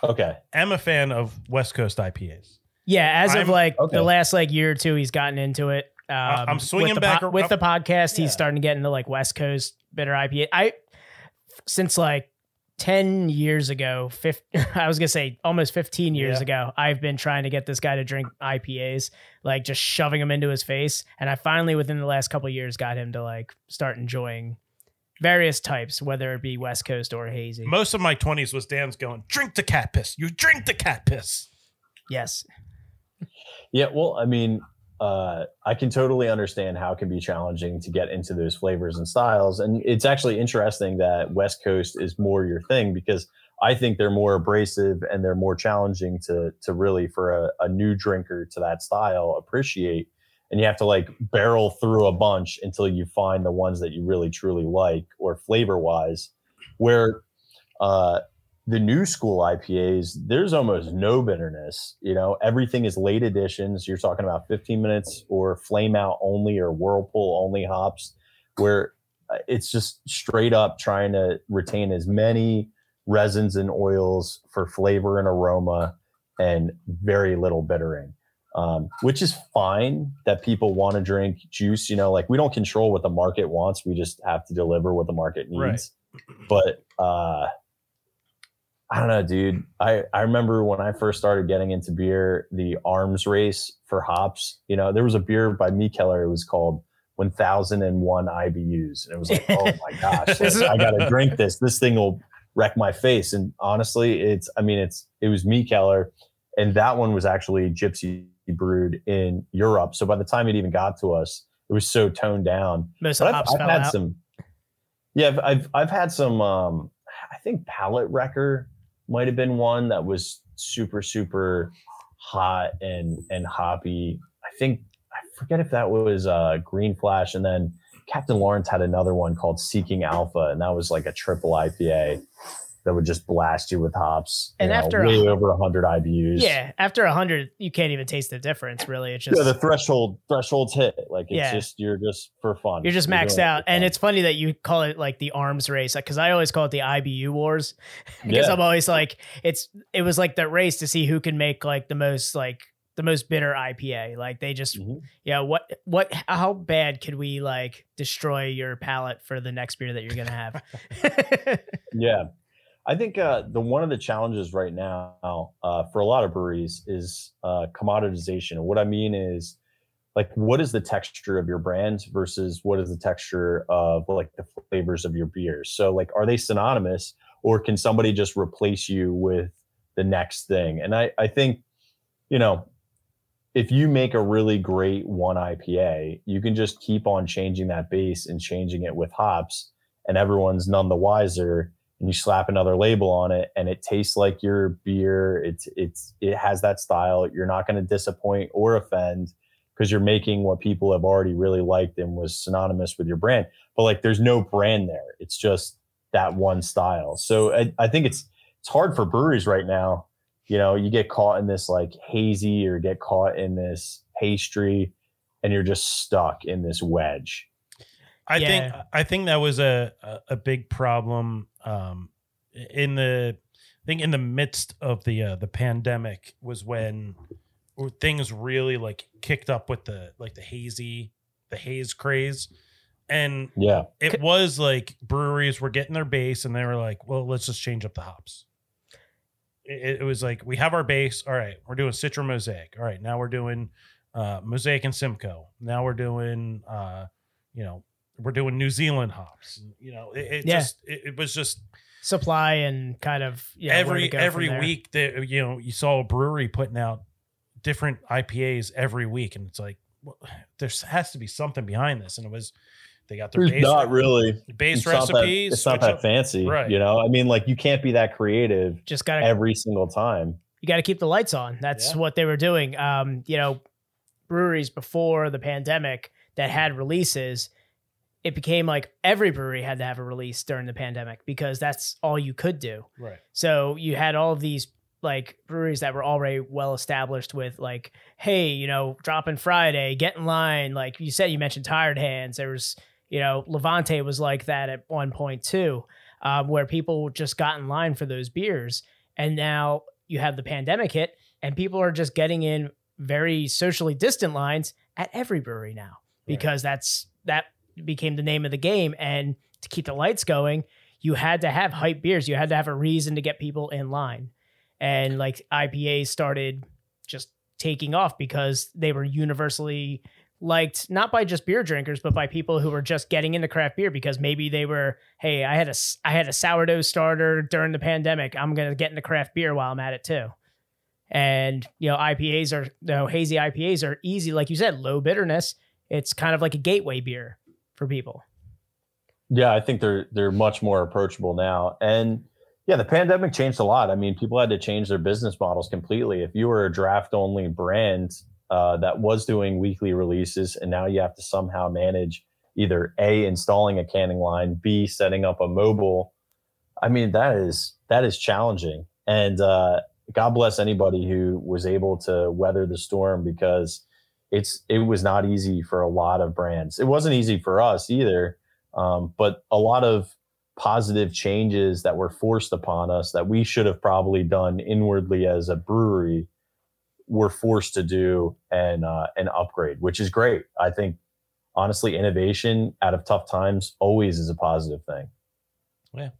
okay. I'm a fan of West Coast IPAs. yeah, as of I'm- like okay. the last like year or two, he's gotten into it. Um, I'm swinging with back po- with the podcast. Yeah. He's starting to get into like West Coast bitter IPA. I since like ten years ago, 15, I was gonna say almost fifteen years Yeah. ago. I've been trying to get this guy to drink IPAs, like just shoving them into his face, and I finally within the last couple of years got him to like start enjoying various types, whether it be West Coast or hazy. Most of my 20s was Dan's going, drink the cat piss. You drink the cat piss. yes, Yeah. Well, I mean, uh, I can totally understand how it can be challenging to get into those flavors and styles, and it's actually interesting that West Coast is more your thing because I think they're more abrasive and they're more challenging to to really for a, a new drinker to that style appreciate. And you have to like barrel through a bunch until you find the ones that you really truly like or flavor wise. Where uh, the new school IPAs, there's almost no bitterness. You know, everything is late additions. You're talking about 15 minutes or flame out only or whirlpool only hops, where uh, it's just straight up trying to retain as many resins and oils for flavor and aroma and very little bittering. Um, which is fine that people want to drink juice. You know, like we don't control what the market wants. We just have to deliver what the market needs. Right. But uh, I don't know, dude. I, I remember when I first started getting into beer, the arms race for hops. You know, there was a beer by Mikkeller. It was called 1001 IBUs. And it was like, oh my gosh, I got to drink this. This thing will wreck my face. And honestly, it's, I mean, it's, it was Mikkeller. And that one was actually gypsy brewed in Europe. So by the time it even got to us, it was so toned down. most But I've, I've had out. some. Yeah, I've, I've I've had some. Um, I think Palate Wrecker might have been one that was super super hot and and hoppy. I think I forget if that was uh, Green Flash, and then Captain Lawrence had another one called Seeking Alpha, and that was like a triple IPA that would just blast you with hops. And know, after a- over 100 IBUs. Yeah, after a hundred, you can't even taste the difference. Really, it's just Yeah, the threshold thresholds hit. Like it's Yeah. just you're just for fun. you're just doing maxed it out. for And it's funny that you call it like the arms race, because I always call it the IBU wars. Because Yeah. I'm always like, it's it was like the race to see who can make like the most like the most bitter IPA. Like they just Mhm. yeah, what what how bad could we like destroy your palate for the next beer that you're gonna have? Yeah, I think uh, the one of the challenges right now uh, for a lot of breweries is uh, commoditization. What I mean is, like, what is the texture of your brand versus what is the texture of like the flavors of your beers? So, like, are they synonymous, or can somebody just replace you with the next thing? And I, I think, you know, if you make a really great one IPA, you can just keep on changing that base and changing it with hops, and everyone's none the wiser and you slap another label on it and it tastes like your beer. It's it's it has that style. You're not going to disappoint or offend because you're making what people have already really liked and was synonymous with your brand. But like there's no brand there. It's just that one style. So i, I think it's it's hard for breweries right now. You know, you get caught in this like hazy or get caught in this pastry, and you're just stuck in this wedge. I think I think that was a a, a big problem um, in the I think in the midst of the uh, the pandemic was when things really like kicked up with the like the hazy the haze craze. And Yeah, it was like breweries were getting their base and they were like well let's just change up the hops it, it was like we have our base all right we're doing citra mosaic. All right now we're doing uh mosaic and simcoe. Now we're doing uh you know we're doing new zealand hops. You know it, it Yeah. just it, was just Supply and kind of yeah, every every week that you know you saw a brewery putting out different ipas every week and it's like well, there has to be something behind this. And it was they got their there's base not really base it's not that- recipes it's not that up- fancy, Right. You know, I mean, like you can't be that creative Just gotta every single time. you got to keep the lights on. That's Yeah. what they were doing. Um, you know, breweries before the pandemic that had releases, it became like every brewery had to have a release during the pandemic because that's all you could do. right So you had all of these like breweries that were already well established with like, hey, you know, dropping Friday, get in line. Like you said, you mentioned Tired Hands. There was, you know, Levante was like that at one point too, um, where people just got in line for those beers. And now you have the pandemic hit, and people are just getting in very socially distant lines at every brewery now because that's that became the name of the game. And to keep the lights going, you had to have hype beers. You had to have a reason to get people in line. And like IPAs started just taking off because they were universally liked not by just beer drinkers but by people who were just getting into craft beer because maybe they were hey I had a i had a sourdough starter during the pandemic I'm going to get into craft beer while I'm at it too. And you know IPAs are you know, hazy IPAs are easy like you said low bitterness. It's kind of like a gateway beer for people. Yeah, I think they're they're much more approachable now. And yeah, the pandemic changed a lot. I mean, people had to change their business models completely. If you were a draft only brand uh, that was doing weekly releases, and now you have to somehow manage either a installing a canning line, b setting up a mobile. I mean, that is that is challenging. And uh, God bless anybody who was able to weather the storm because it's it was not easy for a lot of brands. It wasn't easy for us either. Um, but a lot of positive changes that were forced upon us that we should have probably done inwardly as a brewery were forced to do and uh, and upgrade, which is great. I think honestly, innovation out of tough times always is a positive thing. Yeah.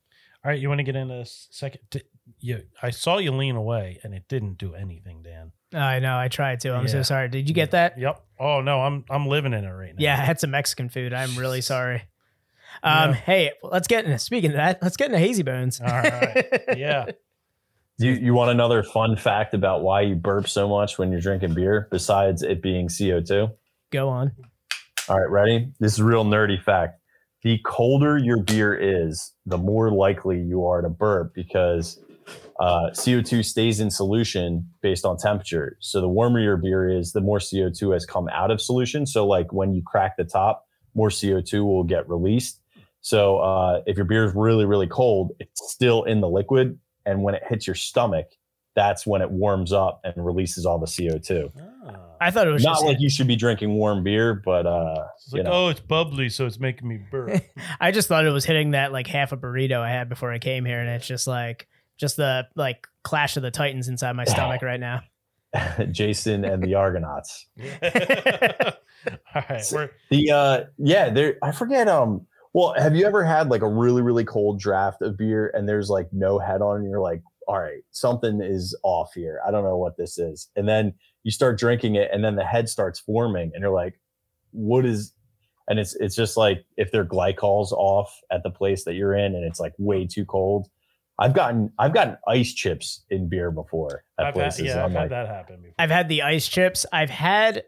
All right you want to get into this second t- you i saw you lean away and it didn't do anything dan I know I tried to. I'm so sorry. Did you get that? yep oh no i'm i'm living in it right now Yeah, I had some Mexican food. I'm really sorry. Um, Yeah. hey, let's get into speaking of that, let's get into hazy bones. all right yeah You you want another fun fact about why you burp so much when you're drinking beer besides it being CO2? Go on. All right, ready? This is a real nerdy fact. The colder your beer is, the more likely you are to burp because uh, CO2 stays in solution based on temperature. So the warmer your beer is, the more CO2 has come out of solution. So like when you crack the top, more CO2 will get released. So uh, if your beer is really really cold, it's still in the liquid, and when it hits your stomach, that's when it warms up and releases all the CO2. Ah. I thought it was Not just like you should be drinking warm beer, but uh, It's you like, know. oh, it's bubbly, so it's making me burp. I just thought it was hitting that like half a burrito I had before I came here, and it's just like just the like clash of the titans inside my stomach right now. Jason and the Argonauts. All right, we're The uh yeah, there I forget um well, have you ever had like a really really cold draft of beer and there's like no head on and you're like, all right, something is off here. I don't know what this is. And then you start drinking it and then the head starts forming and you're like, what is and it's it's just like if their glycol's off at the place that you're in and it's like way too cold. I've gotten I've gotten ice chips in beer before at I've had, places. yeah, I've I'm had that happen before. I've had the ice chips. I've had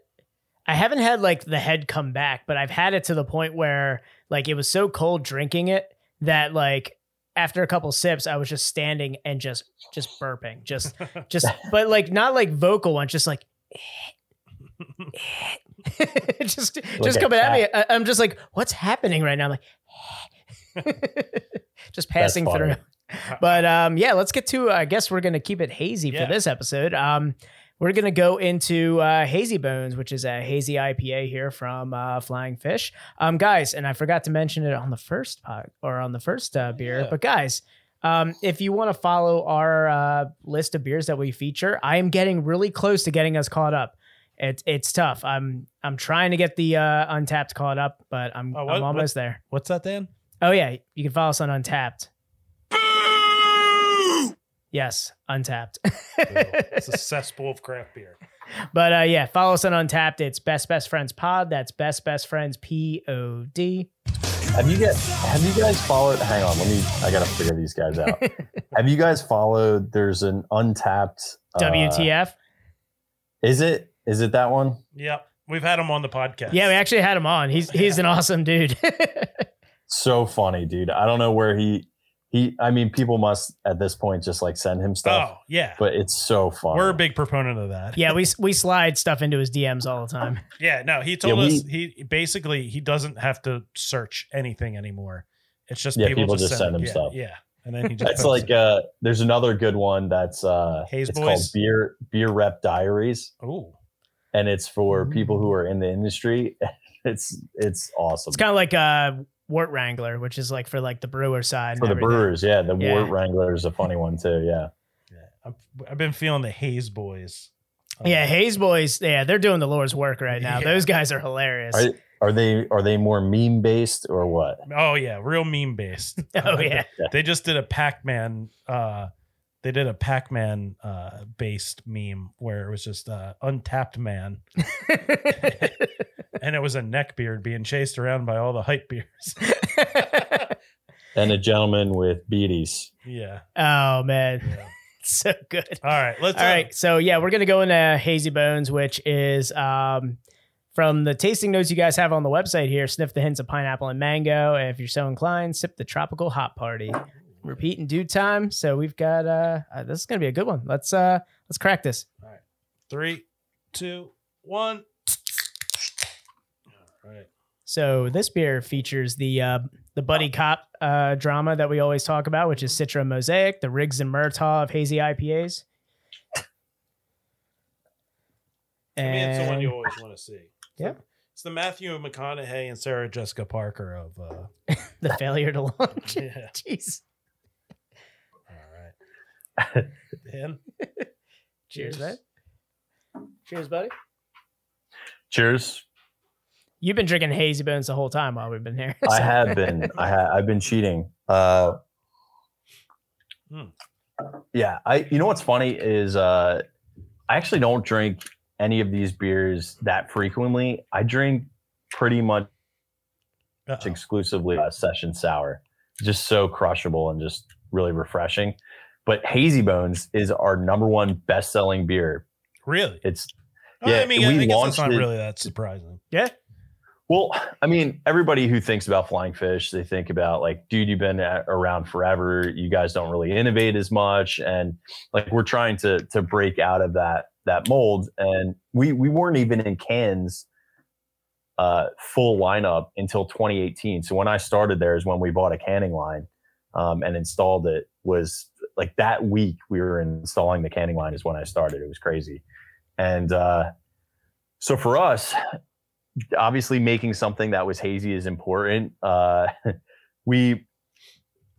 I haven't had like the head come back, but I've had it to the point where like it was so cold drinking it that like after a couple sips I was just standing and just just burping. Just just but like not like vocal ones, just like just just a coming at me. I, I'm just like, what's happening right now? I'm like just passing through. But um, yeah, let's get to. I guess we're gonna keep it hazy Yeah. for this episode. Um, we're gonna go into uh, Hazy Bones, which is a hazy IPA here from uh, Flying Fish. Um, guys, and I forgot to mention it on the first pod, or on the first uh, beer. Yeah. But guys, um, if you want to follow our uh, list of beers that we feature, I am getting really close to getting us caught up. It's it's tough. I'm I'm trying to get the uh, Untappd caught up, but I'm Oh, what- I'm what- almost there. What's that, Dan? Oh yeah, you can follow us on Untappd. Yes, Untappd. it's a cesspool of craft beer. but uh, yeah, follow us on Untappd. It's Best Best Friends Pod. That's Best Best Friends P O D. Have you guys have you guys followed hang on, let me I gotta figure these guys out. have you guys followed there's an Untappd uh, WTF? is it is it that one? Yep. We've had him on the podcast. Yeah, we actually had him on. He's he's an awesome dude. So funny, dude. I don't know where he he I mean people must at this point just like send him stuff. Oh, yeah. But it's so fun We're a big proponent of that. yeah, we we slide stuff into his DMs all the time. Yeah, no, he told Yeah, us we- he basically he doesn't have to search anything anymore. It's just Yeah, people, people just just send, send him yeah, stuff. Yeah, and then he just That's posts like uh there's another good one that's uh Haze it's Boys? called Beer Beer Rep Diaries it. Ooh, and it's for people who are in the industry. It's it's awesome. It's kind of like uh, Wort Wrangler, which is like for like the brewer side. and for the everything. brewers, yeah. The Yeah. Wort Wrangler is a funny one too, yeah. yeah. I'm, I've been feeling the Haze Boys. Uh, Yeah, Haze Boys. Yeah, they're doing the Lord's work right now. Yeah. Those guys are hilarious. Are, are they are they more meme based or what? Oh yeah, real meme based. oh yeah. they just did a Pac-Man. Uh, they did a Pac-Man uh, based meme where it was just uh, Untappd man, and it was a neck beard being chased around by all the hype beers. And a gentleman with beaties. yeah. oh man, yeah. so good. All right. Let's. All uh, right, so yeah, we're gonna go into Hazy Bones, which is um, from the tasting notes you guys have on the website here. Sniff the hints of pineapple and mango, and if you're so inclined, sip the tropical hot party. Repeat in due time. So we've got uh, uh this is gonna be a good one. Let's uh let's crack this. Three, two, one. All right. So this beer features the uh, the buddy cop uh, drama that we always talk about, which is Citra Mosaic, the Riggs and Murtaugh of hazy IPAs. I mean, it's the one you always want to see. Yeah. It's the Matthew McConaughey and Sarah Jessica Parker of. Uh, the failure to launch. yeah. Jeez. All right. Dan. Cheers, man. Cheers, buddy. Cheers. You've been drinking hazy bones the whole time while we've been here. I have been. I ha- I've been cheating. Uh, Hmm. Yeah, I. You know what's funny is uh, I actually don't drink any of these beers that frequently. I drink pretty much Uh-oh. exclusively uh, session sour. Just so crushable and just really refreshing. But Hazy Bones is our number one best selling beer. Really? It's Yeah, I mean, we I guess that's launched not it- really that surprising. Well, I mean, everybody who thinks about flying fish, they think about like, dude, you've been at, around forever. You guys don't really innovate as much, and like we're trying to to break out of that that mold. And we we weren't even in cans, uh, full lineup until 2018. So when I started there is when we bought a canning line, um, and installed it. Was like that week we were installing the canning line is when I started. It was crazy, and uh, so for us, obviously making something that was hazy is important. Uh, we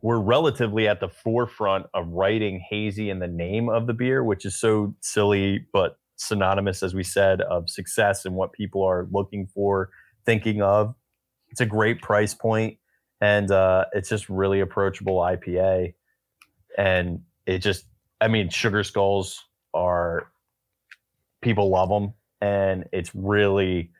were relatively at the forefront of writing hazy in the name of the beer, which is so silly, but synonymous, as we said, of success and what people are looking for, thinking of. It's a great price point, and uh, it's just really approachable IPA. And it just, I mean, sugar skulls are people love them, and it's really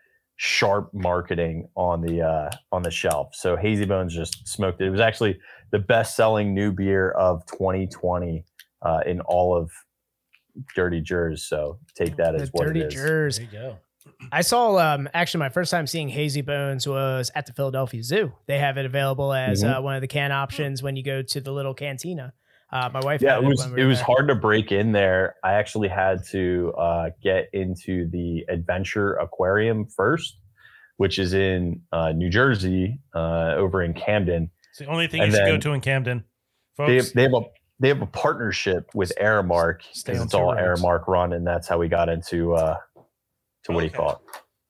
sharp marketing on the uh, on the shelf. So Hazy Bones just smoked it. It was actually the best selling new beer of 2020 uh, in all of Dirty Jers. So take that the as what dirty it is. jers. There you go. I saw um actually my first time seeing hazy bones was at the Philadelphia Zoo. They have it available as Mhm. uh, one of the can options when you go to the little cantina. Uh, my wife, Yeah, had it was when we it was there. hard to break in there. I actually had to uh, get into the Adventure Aquarium first, which is in uh, New Jersey, uh, over in Camden. It's the only thing And you should go to in Camden. they have, folks. they have a they have a partnership with Aramark because it's all roads. Aramark run, and that's how we got into uh to what do you Okay. call it?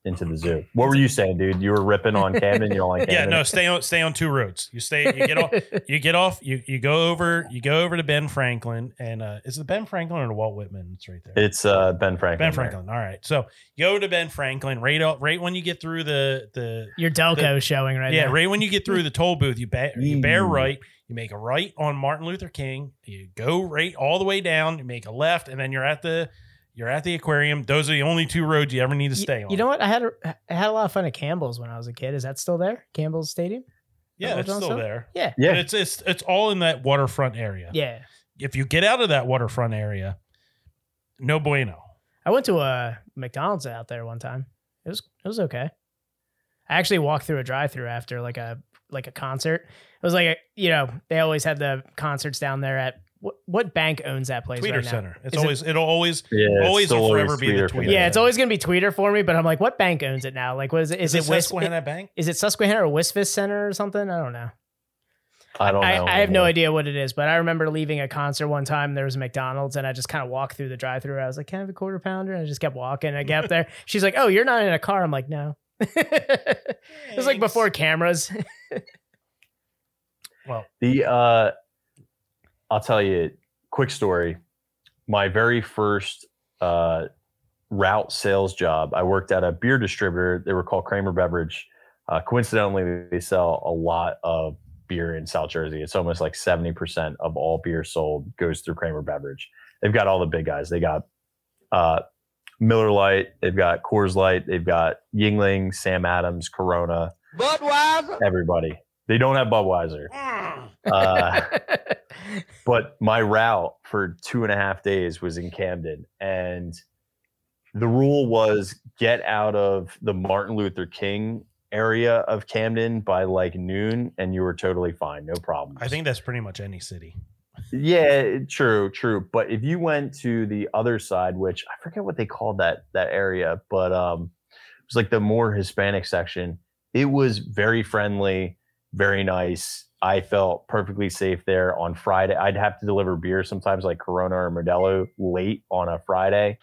Into the zoo. What were you saying, dude? You were ripping on Camden. You don't like yeah, no, stay on stay on two roads. You stay you get off you get off you you go over you go over to Ben Franklin and uh is it Ben Franklin or the Walt Whitman? It's right there. It's uh Ben Franklin. Ben there. Franklin. All right. So you go to Ben Franklin right out right when you get through the the Your Delco showing right yeah, there. right when you get through the toll booth, you ba- you bear right, you make a right on Martin Luther King, you go right all the way down, you make a left, and then you're at the you're at the aquarium. Those are the only two roads you ever need to Y- stay on. You know what? I had a, I had a lot of fun at Campbell's when I was a kid. Is that still there? Campbell's Stadium? yeah, it's Johnson? still there. Yeah. Yeah. But it's it's it's all in that waterfront area. Yeah. If you get out of that waterfront area, no bueno. I went to a McDonald's out there one time. It was it was okay. I actually walked through a drive-through after like a like a concert. It was like a, you know they always had the concerts down there at what what bank owns that place Tweeter right now? Center. It's Is always it, will always Yeah, it's Always still will forever be the Tweeter for Tweeter. Yeah, it's always gonna be Tweeter for me. But I'm like, what bank owns it now? Like, what is it? Is, is, it it Wis- Susquehanna Bank? Is it Susquehanna or Wisfis Center or something? I don't know. I don't I, know. I have no idea what it is, but I remember leaving a concert one time. There was a McDonald's, and I just kind of walked through the drive-through. I was like, "Can I have a quarter pounder?" And I just kept walking. I get up there. She's like, "Oh, you're not in a car." I'm like, "No." it was like before cameras. Well, The uh I'll tell you a quick story. My very first uh route sales job, I worked at a beer distributor. They were called Kramer Beverage. Uh, coincidentally, they sell a lot of beer in South Jersey. It's almost like 70% of all beer sold goes through Kramer Beverage. They've got all the big guys. They got uh, Miller Lite, they've got Coors Light, they've got Yuengling, Sam Adams, Corona, Budweiser. everybody. They don't have Budweiser. Uh, but my route for two and a half days was in Camden, and the rule was get out of the Martin Luther King area of Camden by like noon, and you were totally fine, no problem. I think that's pretty much any city. yeah, true, true. But if you went to the other side, which I forget what they called that that area, but um, it was like the more Hispanic section. It was very friendly, very nice. I felt perfectly safe there on Friday. I'd have to deliver beer sometimes, like Corona or Modelo, late on a Friday,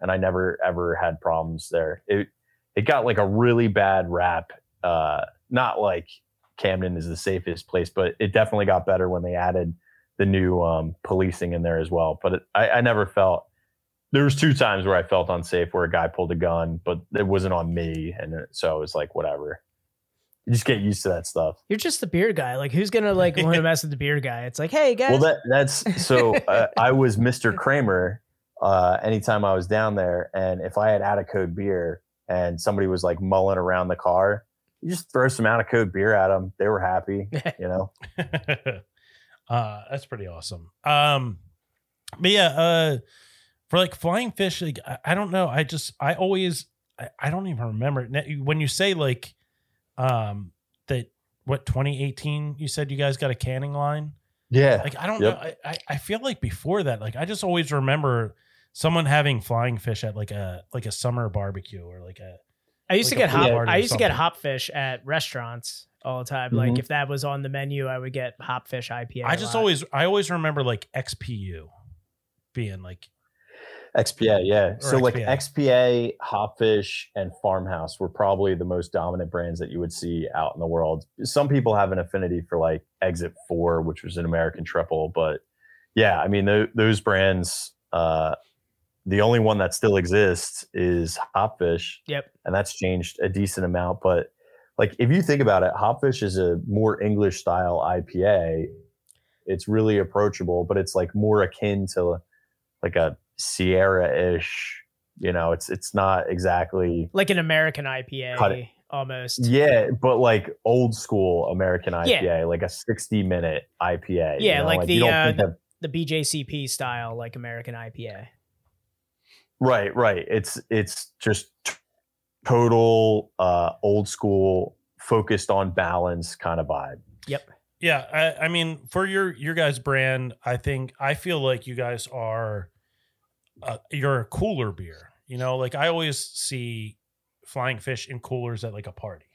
and I never ever had problems there. It it got like a really bad rap. Uh, not like Camden is the safest place, but it definitely got better when they added the new um, policing in there as well. But it, I, I never felt. There was two times where I felt unsafe, where a guy pulled a gun, but it wasn't on me, and so it was like whatever. You just get used to that stuff. You're just the beer guy. Like, who's gonna like want to mess with the beer guy? It's like, hey guys. Well, that that's so. Uh, I was Mr. Kramer. Uh, anytime I was down there, and if I had out of code beer, and somebody was like mulling around the car, you just throw some out of code beer at them. They were happy, you know. uh, that's pretty awesome. Um, but yeah, uh, for like flying fish, like I, I don't know. I just I always I, I don't even remember when you say like um that what 2018 you said you guys got a canning line. Yeah, Like I don't Yep. know. I, I I feel like before that, like I just always remember someone having flying fish at like a like a summer barbecue or like a I used like to get pool hop. I or used to get something. hopfish at restaurants all the time. Like Mhm. if that was on the menu, I would get hop fish IPA. I just lot. always I always remember like XPA being like XPA, yeah. Or So like XPA. XPA, Hopfish, and Farmhouse were probably the most dominant brands that you would see out in the world. Some people have an affinity for like Exit Four, which was an American triple, but yeah, I mean tho- those brands. Uh, the only one that still exists is Hopfish. Yep. and that's changed a decent amount. But like if you think about it, Hopfish is a more English style IPA. It's really approachable, but it's like more akin to like a Sierra ish. You know, it's it's not exactly like an American IPA almost. yeah, but like old school American Yeah. IPA, like a sixty minute IPA. you Yeah, know? like you the, don't uh, think of- The BJCP style, like American IPA. right, right. It's it's just t- total uh, old school, focused on balance kind of vibe. Yep. Yeah, I, I mean, for your your guys' brand, I think I feel like you guys are, uh, you're cooler beer. You know, like I always see flying fish in coolers at like a party.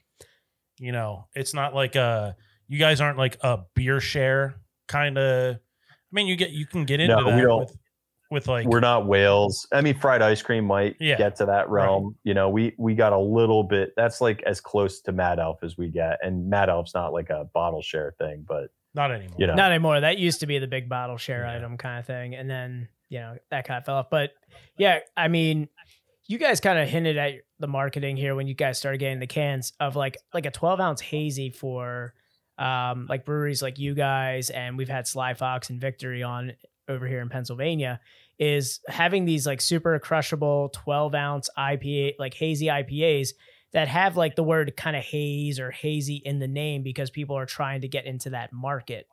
You know, it's not like a you guys aren't like a beer share kind of. I mean, you get you can get into No, we that don't. with with like we're not whales. I mean, fried ice cream might Yeah, get to that realm. You know, we we got a little bit. That's like as close to Mad Elf as we get, and Mad Elf's not like a bottle share thing, but not anymore. you know, Not anymore. That used to be the big bottle share Yeah. item kind of thing. And then, you know, that kind of fell off. But yeah, I mean, you guys kind of hinted at the marketing here when you guys started getting the cans of like like a 12 ounce hazy for um like breweries like you guys and we've had Sly Fox and Victory on over here in Pennsylvania is having these like super crushable 12 ounce IPA like hazy IPAs that have like the word kind of haze or hazy in the name because people are trying to get into that market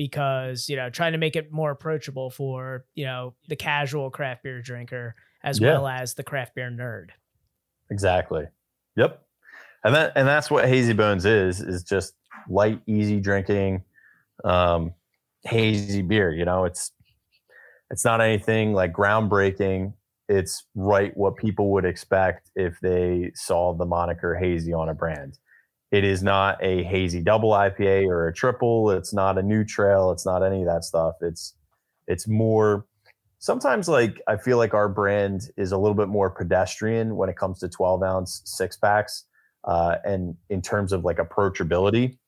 because you know trying to make it more approachable for you know the casual craft beer drinker as Yeah. well as the craft beer nerd exactly. Yep. And that and that's what Hazy Bones is is just light, easy drinking, um, hazy beer. You know, it's it's not anything like groundbreaking. It's right what people would expect if they saw the moniker hazy on a brand. It is not a hazy double IPA or a triple. It's not a new trail. It's not any of that stuff. It's it's more sometimes like I feel like our brand is a little bit more pedestrian when it comes to 12 ounce six packs uh, and in terms of like approachability.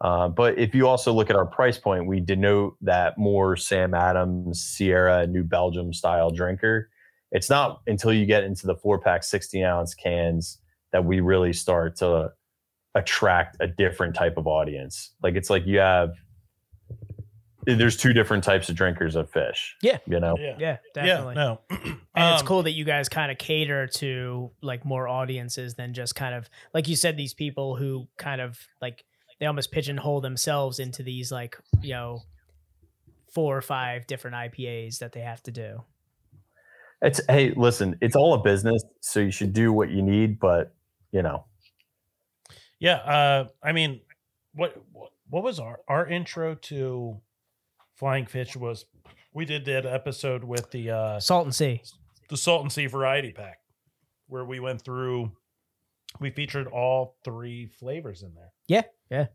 Uh, but if you also look at our price point, we denote that more Sam Adams, Sierra, New Belgium style drinker. It's not until you get into the four pack 16 ounce cans that we really start to attract a different type of audience. Like it's like you have, there's two different types of drinkers of fish. Yeah. You know? yeah, yeah definitely yeah, no, and it's Um, cool that you guys kind of cater to like more audiences than just kind of like you said these people who kind of like they almost pigeonhole themselves into these like you know four or five different IPAs that they have to do. It's hey, listen, it's all a business, so you should do what you need, but you know, Yeah, uh, I mean, what what- was our our intro to Flying Fish was we did that episode with the uh Salt and Sea. the Salt and Sea Variety Pack, where we went through, we featured all three flavors in there. Yeah, yeah.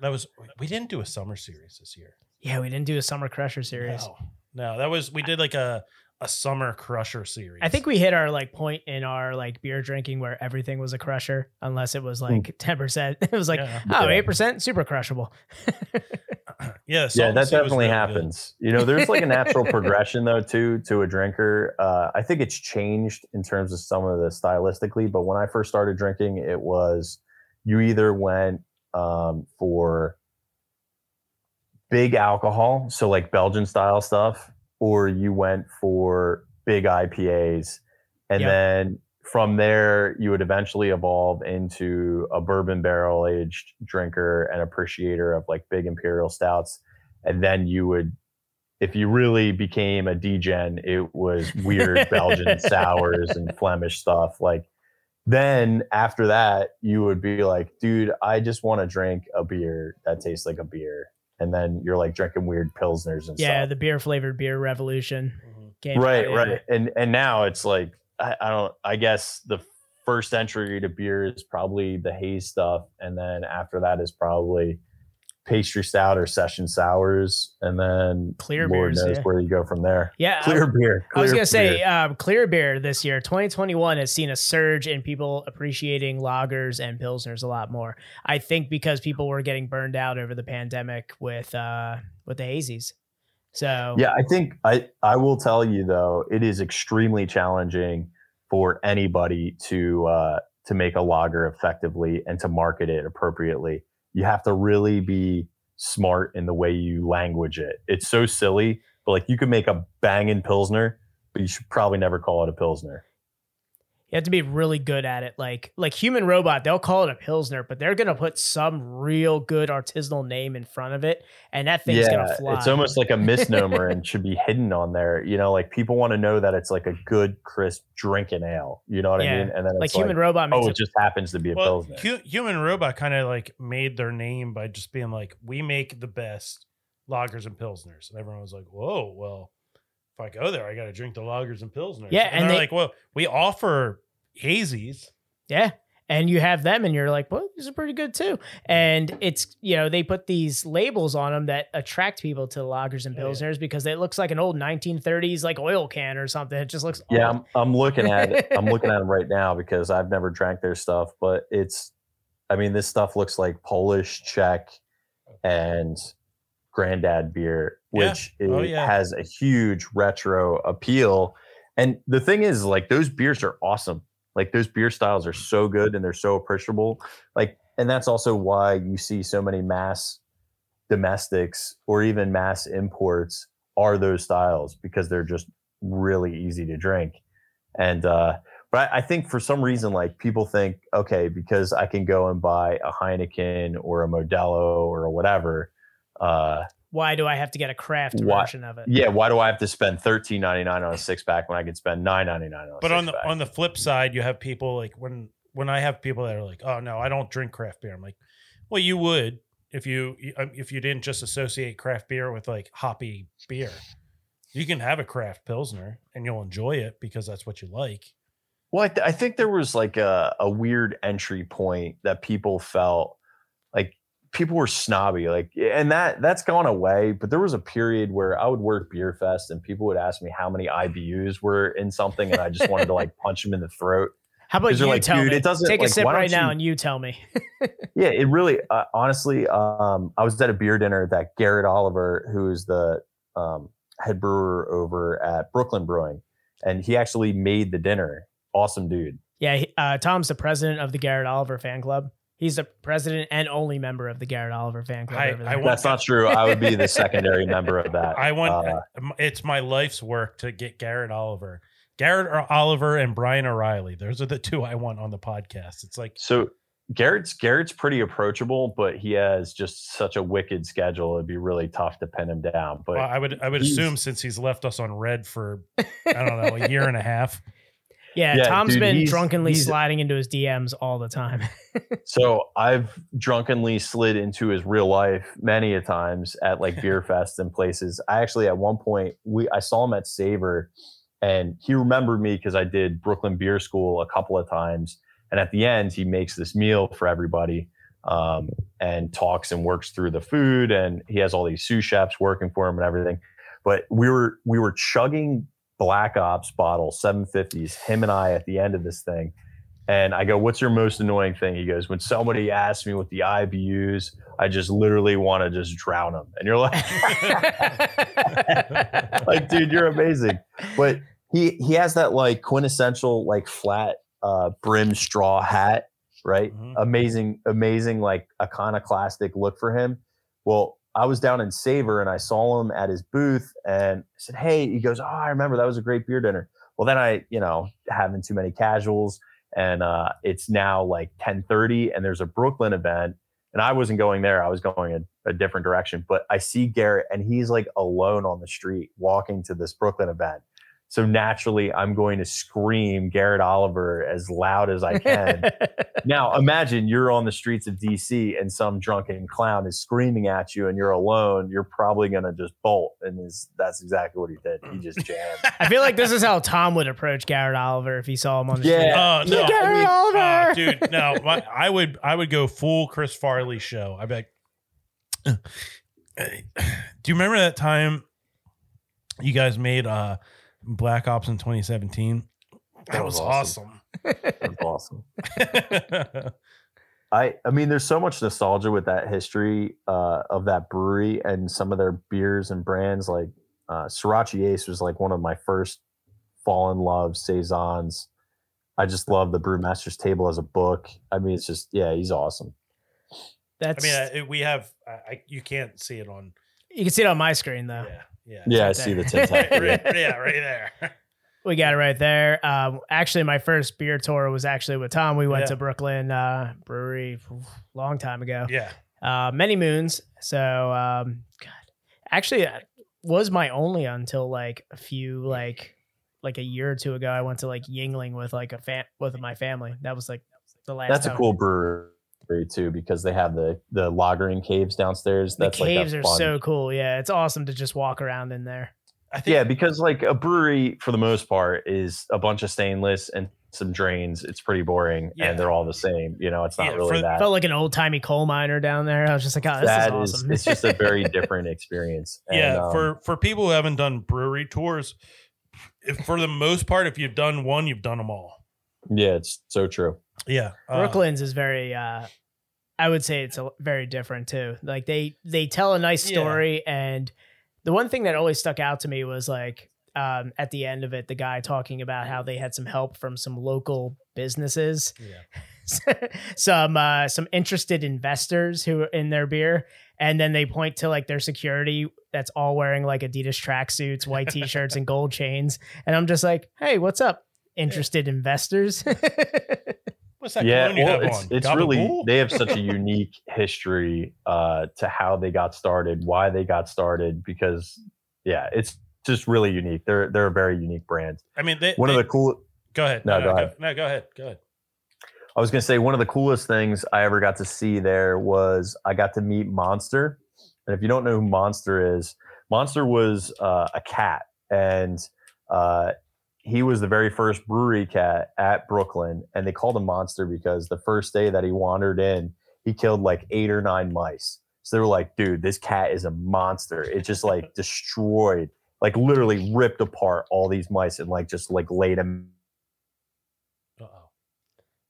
That was we didn't do a summer series this year. Yeah, we didn't do a Summer Crusher series. No, no, that was we did like a a summer crusher series. I think we hit our like point in our like beer drinking where everything was a crusher, unless it was like ten percent. It was like Yeah. oh, Yeah. eight percent, super crushable. yeah, Salt yeah, that definitely really good. happens. You know, there's like a natural progression though too to a drinker. Uh, I think it's changed in terms of some of the stylistically, but when I first started drinking, it was you either went um, for big alcohol, so like Belgian style stuff, or you went for big IPAs, and Yep. then from there you would eventually evolve into a bourbon barrel aged drinker and appreciator of like big imperial stouts, and then you would. If you really became a degen, it was weird Belgian sours and Flemish stuff. Like then after that, you would be like, dude, I just want to drink a beer that tastes like a beer. And then you're like drinking weird pilsners and Yeah, stuff. the beer flavored beer revolution Mhm. came. right, out, yeah. right. And and now it's like I, I don't I guess the first entry to beer is probably the haze stuff. And then after that is probably pastry stout or session sours. And then Clear Lord beers, knows yeah. where you go from there. Yeah, Clear beer. I was gonna say, um, clear beer this year, 2021 has seen a surge in people appreciating lagers and pilsners a lot more. I think because people were getting burned out over the pandemic with uh, with the hazies. So Yeah, I think I I will tell you though, it is extremely challenging for anybody to uh, to make a lager effectively and to market it appropriately. You have to really be smart in the way you language it. It's so silly, but like you can make a banging pilsner, but you should probably never call it a pilsner. You have to be really good at it. Like like human robot, they'll call it a pilsner, but they're gonna put some real good artisanal name in front of it, and that thing's gonna fly. it's almost like a misnomer and should be hidden on there. You know, like people want to know that it's like a good, crisp drinking ale. You know what Yeah, I mean? And then like it's human robot makes oh, it it just happens to be a Well, pilsner. Hu- Human Robot kind of like made their name by just being like, we make the best lagers and pilsners, and everyone was like, whoa, well, if I go there, I got to drink the lagers and pilsners. Yeah, and, and they're they- like, well, we offer hazies. Yeah. and you have them and you're like, well, these are pretty good too. And it's, you know, they put these labels on them that attract people to the lagers and Oh, yeah. pilsners because it looks like an old 1930s like oil can or something. It just looks Yeah. I'm, I'm looking at it. I'm looking at them right now because I've never drank their stuff, but it's, I mean, this stuff looks like Polish, Czech, and Granddad beer, Yeah. which Oh, yeah. has a huge retro appeal. And the thing is, like, those beers are awesome. Like, those beer styles are so good and they're so appreciable. Like, and that's also why you see so many mass domestics or even mass imports are those styles because they're just really easy to drink. And uh but I, I think for some reason like people think, okay, because I can go and buy a Heineken or a Modelo or whatever, uh Why do I have to get a craft Why- version of it? yeah, why do I have to spend thirteen ninety nine on a six pack when I could spend nine ninety nine on a But on the six-pack? on the flip side, you have people like when when I have people that are like, "Oh no, I don't drink craft beer." I'm like, "Well, you would if you um, if you didn't just associate craft beer with like hoppy beer. You can have a craft pilsner and you'll enjoy it because that's what you like." Well, I, th- I think there was like a, a weird entry point that people felt like people were snobby, like, and that that's gone away. But there was a period where I would work Beer Fest and people would ask me how many IBUs were in something, and I just wanted to like punch them in the throat. How about you like, tell dude, me? it doesn't- Take a like, sip why don't right now you- and you tell me. Yeah, it really, uh, honestly, um, I was at a beer dinner that Garrett Oliver, who is the um, head brewer over at Brooklyn Brewing, and he actually made the dinner. Awesome dude. Yeah, uh, Tom's the president of the Garrett Oliver fan club. He's the president and only member of the Garrett Oliver fan club. I- over I there. want- That's not true. I would be the secondary member of that. I want Uh, it's my life's work to get Garrett Oliver. Garrett or Oliver and Brian O'Reilly. Those are the two I want on the podcast. It's like So Garrett's Garrett's pretty approachable, but he has just such a wicked schedule. It'd be really tough to pin him down. But well, I would I would assume since he's left us on red for I don't know a year and a half. Yeah, Yeah, Tom's dude, been he's- drunkenly he's- sliding into his DMs all the time. so I've drunkenly slid into his real life many a times at like beer fest and places. I actually at one point we I saw him at Savor and he remembered me because I did Brooklyn Beer School a couple of times. And at the end, he makes this meal for everybody um, and talks and works through the food. And he has all these sous chefs working for him and everything. But we were we were chugging Black Ops bottles, 750s, him and I at the end of this thing. And I go, What's your most annoying thing? He goes, When somebody asks me what the IBUs, I just literally want to just drown them. And you're like, like, dude, you're amazing. But he he has that like quintessential like flat uh brim straw hat, right? Mhm. Amazing, amazing, like iconoclastic look for him. Well, I was down in Savor and I saw him at his booth and I said, Hey, he goes, Oh, I remember that was a great beer dinner. Well, then I, you know, having too many casuals and uh it's now like 1030 and there's a Brooklyn event and I wasn't going there. I was going a, a different direction. But I see Garrett, and he's like alone on the street walking to this Brooklyn event. So naturally, I'm going to scream Garrett Oliver as loud as I can. now, imagine you're on the streets of DC and some drunken clown is screaming at you, and you're alone. You're probably going to just bolt, and is, that's exactly what he did. He just jammed. I feel like this is how Tom would approach Garrett Oliver if he saw him on the Yeah. street. Oh no, Garrett I mean, Oliver! oh, dude, no. My, I would I would go full Chris Farley show. I'd be like, do you remember that time you guys made uh Black Ops in 2017? That, That was, was awesome. That's awesome. I I mean, there's so much nostalgia with that history uh, of that brewery and some of their beers and brands. Like uh, Sorachi Ace was like one of my first fall in love saisons. I just love the Brewmaster's Table as a book. I mean, it's just yeah, he's awesome. That's. I mean, I, we have I, I, you can't see it on. you can see it on my screen though. Yeah, yeah, Yeah, I see the there. tin type. right, yeah, right there. We got it right there. Um, actually, my first beer tour was actually with Tom. We went Yeah. to Brooklyn uh, Brewery a long time ago, Yeah, uh, many moons. So, um, God, actually, it was my only until like a few like like a year or two ago. I went to like Yuengling with like a fam with my family. That was like the last. That's a cool brewery too because they have the the lagering caves downstairs. The That's caves like are fun, so cool. Yeah, it's awesome to just walk around in there. I think. Yeah, because like a brewery for the most part is a bunch of stainless and some drains. It's pretty boring, Yeah. and they're all the same. You know, it's not Yeah, really for- that. Felt like an old timey coal miner down there. I was just like, oh, this That is is, awesome. it's just a very different experience. And, yeah, um, for for people who haven't done brewery tours, if for the most part, if you've done one, you've done them all. Yeah, it's so true. Yeah, uh, Brooklyn's is very uh I would say it's a, very different too. Like they they tell a nice Yeah. story and the one thing that always stuck out to me was like um at the end of it the guy talking about how they had some help from some local businesses Yeah. some uh some interested investors who in their beer and then they point to like their security that's all wearing like Adidas tracksuits, white t-shirts and gold chains and I'm just like, "Hey, what's up? Interested investors?" What's that yeah, well, have it's, on? it's really they have such a unique history uh, to how they got started, why they got started, because yeah, it's just really unique. They're they're a very unique brand. I mean, they, One they- of the cool. Go ahead. No, No, go no, ahead. no, go ahead. Go ahead. I was gonna say one of the coolest things I ever got to see there was I got to meet Monster, and if you don't know who Monster is, Monster was uh, a cat, and uh, he was the very first brewery cat at Brooklyn, and they called him Monster because the first day that he wandered in, he killed like eight or nine mice. So they were like, "Dude, this cat is a monster." It just like destroyed, like literally ripped apart all these mice and like just like laid them. Uh-oh.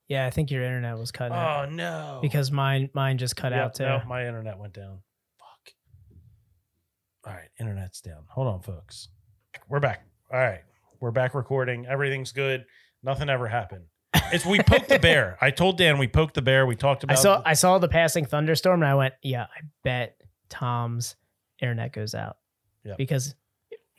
yeah, I think your internet was cutting out Oh no! because mine mine just cut Yep, out too. no, my internet went down. Fuck. All right, internet's down. Hold on, folks. We're back. All right, we're back recording. Everything's good. Nothing ever happened. It's we poked the bear. I told Dan we poked the bear. We talked about. I about. saw I saw the passing thunderstorm and I went, yeah, I bet Tom's internet goes out. Yeah. Because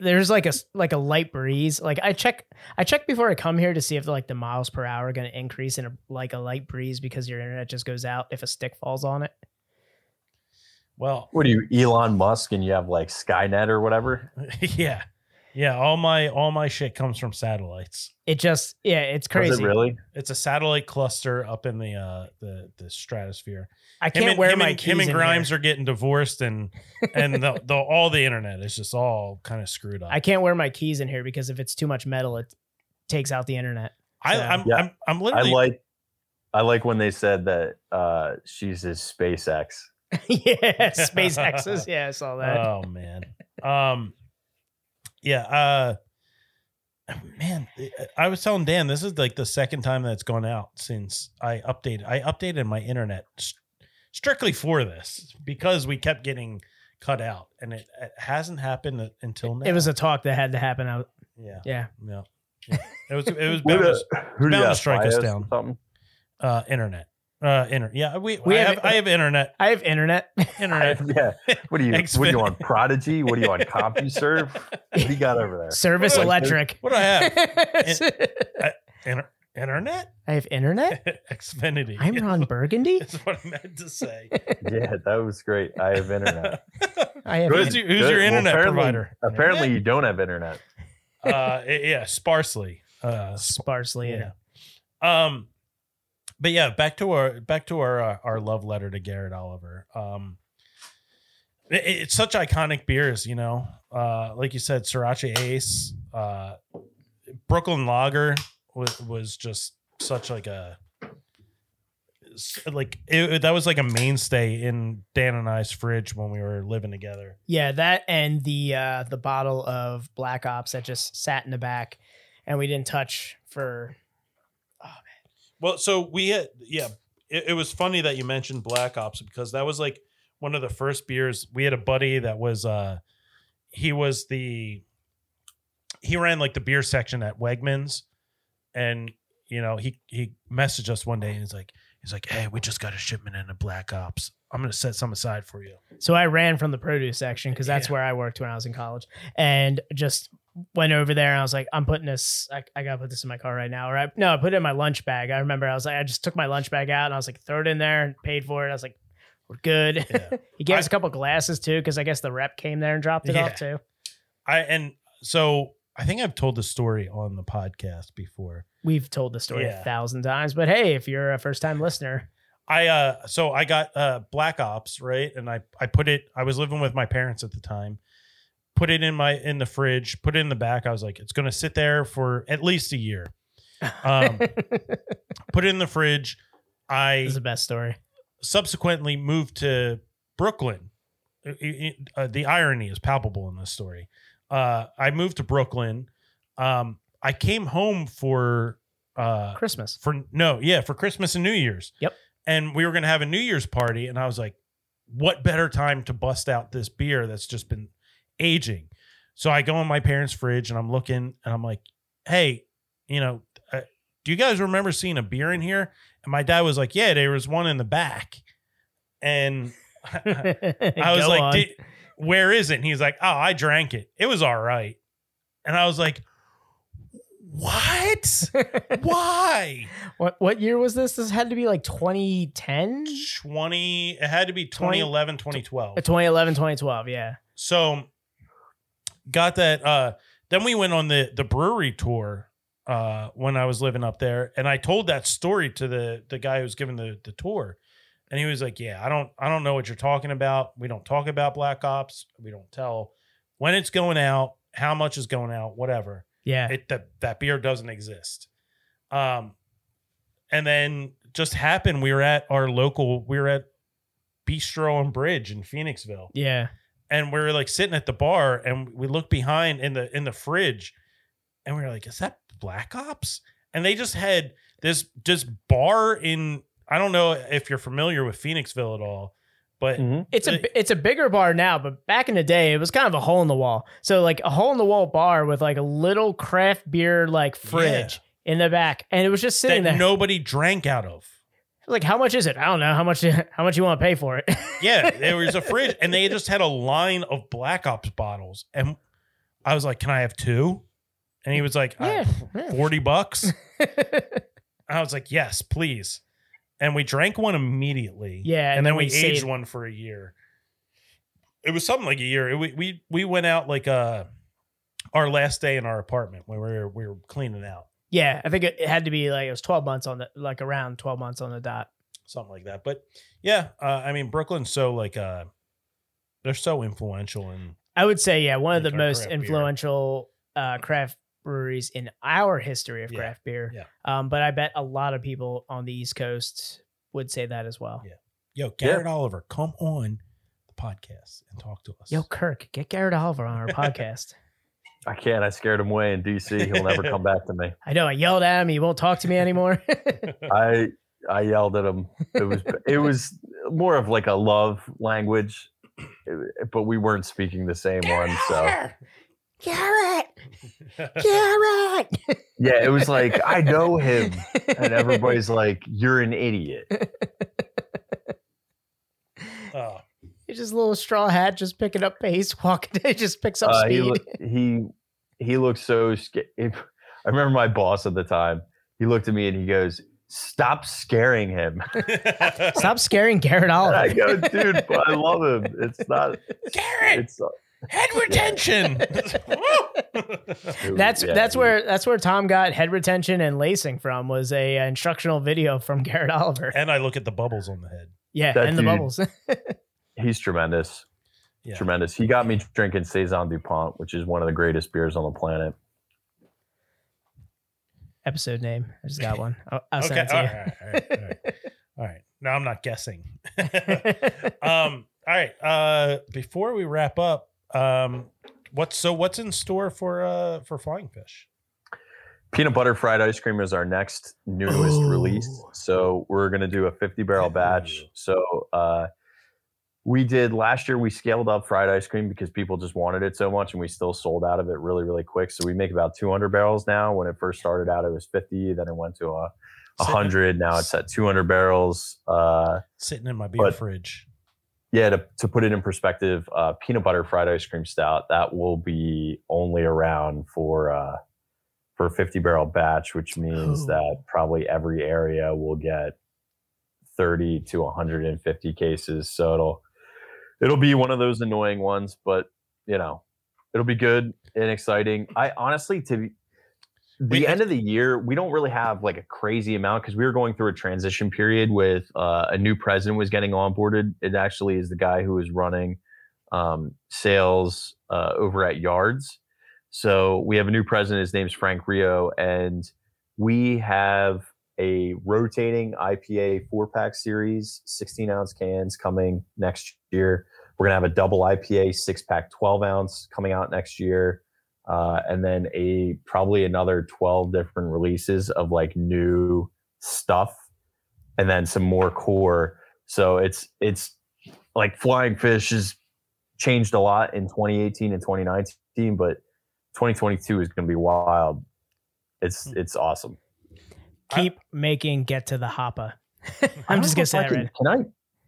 there's like a s- like a light breeze. Like I check I check before I come here to see if like the miles per hour are going to increase in a, like a light breeze because your internet just goes out if a stick falls on it. well, What are you, Elon Musk, and you have like Skynet or whatever? yeah, yeah. All my all my shit comes from satellites. It just yeah, it's Was crazy. it really? It's a satellite cluster up in the uh the the stratosphere. I can't and, wear him my and, keys him and Grimes here. are getting divorced, and and the, the all the internet is just all kind of screwed up. I can't wear my keys in here because if it's too much metal, it takes out the internet. I, so- I'm, Yeah. I'm I'm I literally like I like when they said that uh she's his SpaceX. yeah, SpaceX's. Yeah, I saw that. Oh man. Um yeah, uh man, I was telling Dan this is like the second time that's gone out since I updated. I updated my internet st- strictly for this because we kept getting cut out and it, it hasn't happened until now. it was a talk that had to happen. Out. yeah. yeah. Yeah. yeah. It was it was What, bound uh, to- who do bound to strike us down. Something? uh internet. Uh internet. Yeah, we, We I have- have, I have internet. I have internet. Internet. yeah. What are you? What are you on Prodigy? What are you on CompuServe? What do you got over there? Service What electric. What do I have? Inter- internet? I have internet. Xfinity. I'm Ron Burgundy. That's what I meant to say. Yeah, that was great. I have internet. I have. Good, Who's your- who's your internet apparently- provider? Apparently, you don't have internet. uh, yeah, sparsely. Uh, sparsely. yeah. Um, but yeah, back to our back to our uh, our love letter to Garrett Oliver. Um, it- it's such iconic beers, you know. Uh, like you said, Sorachi Ace, uh, Brooklyn Lager was was just such like a like it, that was like a mainstay in Dan and I's fridge when we were living together. Yeah, that and the uh the bottle of Black Ops that just sat in the back, and we didn't touch for. Well, so we had, yeah, it, it was funny that you mentioned Black Ops because that was like one of the first beers. We had a buddy that was, uh, he was the, he ran like the beer section at Wegmans. And, you know, he, he messaged us one day and he's like, he's like, hey, we just got a shipment in of Black Ops. I'm going to set some aside for you. So I ran from the produce section because that's Yeah. where I worked when I was in college, and just went over there and I was like, I'm putting this. I, I gotta put this in my car right now. Or I no, I put it in my lunch bag. I remember I was like, I just took my lunch bag out and I was like, throw it in there and paid for it. I was like, we're good. Yeah. he gave I- us a couple glasses too because I guess the rep came there and dropped it Yeah. off too. I, and so I think I've told the story on the podcast before. We've told the story Yeah. a thousand times, but hey, if you're a first time listener, I uh so I got uh Black Ops, right? And I I put it I was living with my parents at the time. Put it in my in the fridge, put it in the back. I was like it's going to sit there for at least a year. Um, put it in the fridge. I this is the best story. subsequently moved to Brooklyn. It- it- uh, the irony is palpable in this story. Uh, I moved to Brooklyn. Um, I came home for uh, Christmas. for no, yeah, for Christmas and New Year's. Yep. And we were gonna have a New Year's party, and I was like, "What better time to bust out this beer that's just been aging?" So I go in my parents' fridge, and I'm looking, and I'm like, "Hey, you know, uh, do you guys remember seeing a beer in here?" And my dad was like, "Yeah, there was one in the back," and I was like, "Where is it?" And he's like, "Oh, I drank it. It was all right." And I was like, "What? Why?" what what year was this? This had to be like 2010, 20 it had to be 2011 2012 2011, 2012. Yeah. so got that uh then we went on the the brewery tour uh when i was living up there and i told that story to the the guy who was giving the the tour and he was like yeah i don't i don't know what you're talking about we don't talk about black ops we don't tell when it's going out how much is going out whatever Yeah. it that that beer doesn't exist. Um, and then just happened we were at our local we were at Bistro and Bridge in Phoenixville, yeah. And we are like sitting at the bar, and we look behind in the in the fridge, and we are like, "Is that Black Ops?" And they just had this this bar in I don't know if you're familiar with Phoenixville at all, but Mhm. It's a it's a bigger bar now, but back in the day, it was kind of a hole in the wall. So like a hole in the wall bar with like a little craft beer like fridge in the back, and it was just sitting that there. nobody drank out of. Like how much is it? I don't know how much how much you want to pay for it. Yeah, there was a fridge, and they just had a line of Black Ops bottles, and I was like, "Can I have two? And he was like, yeah. "Uh, "40 bucks." I was like, "Yes, please." And we drank one immediately. Yeah, and, and then, then we, we aged one for a year. It was something like a year. We we we went out like uh our last day in our apartment when we were we were cleaning out, yeah, I think it, it had to be like it was twelve months on the like around twelve months on the dot. something like that. But yeah, uh, I mean Brooklyn's so like uh they're so influential and I would say yeah, one of the most beer. influential uh, craft breweries in our history of Yeah, craft beer. yeah. Um, but I bet a lot of people on the East Coast would say that as well. Yeah. Yo, Garrett Oliver, come on the podcast and talk to us. Yo, Kirk, get Garrett Oliver on our podcast. I can't. I scared him away in DC. He'll never come back to me. I know I yelled at him. He won't talk to me anymore. I I yelled at him. It was it was more of like a love language, but we weren't speaking the same one. So Garrett, Garrett. yeah, it was like I know him, and everybody's like, "You're an idiot." Oh, He's just a little straw hat, just picking up pace, walking. He just picks up Uh, speed. loo- he he looked so scared. I remember my boss at the time. He looked at me and he goes, "Stop scaring him." Stop scaring Garrett And I Oliver. go, "Dude, but I love him. It's not. Garrett, It's uh, head retention. That's yeah, that's he- where that's where Tom got head retention and lacing from was a uh, instructional video from Garrett Oliver. and I look at the bubbles on the head. Yeah, That and the bubbles. he's tremendous. Yeah. Tremendous. He got me drinking Saison Dupont, which is one of the greatest beers on the planet. Episode name. I just got one. I'll, I'll okay. send All it right, all right, all right. All right. Now I'm not guessing. um, all right. Uh, before we wrap up, um, what's so what's in store for uh for Flying Fish? Peanut butter fried ice cream is our next newest release. So we're gonna do a 50 barrel batch. So uh we did last year we scaled up fried ice cream because people just wanted it so much and we still sold out of it really, really quick. So we make about 200 barrels now. When it first started out, it was 50, then it went to a Sitting- 100. Now it's at 200 barrels. Uh Sitting in my beer But- fridge. yeah, to, to put it in perspective, uh, peanut butter fried ice cream stout that will be only around for uh, for a 50 barrel batch, which means that probably every area will get 30 to 150 cases. So it'll it'll be one of those annoying ones, but you know, it'll be good and exciting. I honestly to be- the end of the year, we don't really have like a crazy amount because we were going through a transition period with uh, a new president was getting onboarded. It actually is the guy who is running um, sales uh, over at Yards. So we have a new president. His name's Frank Rio, and we have a rotating IPA four pack series, 16 ounce cans coming next year. We're gonna have a double IPA six pack, 12 ounce coming out next year. Uh, and then a probably another 12 different releases of like new stuff and then some more core. So it's it's like flying fish has changed a lot in 2018 and 2019, but 2022 is going to be wild. It's Hmm. it's awesome. Keep making get to the hoppa. I I'm just gonna say I that can, right. can I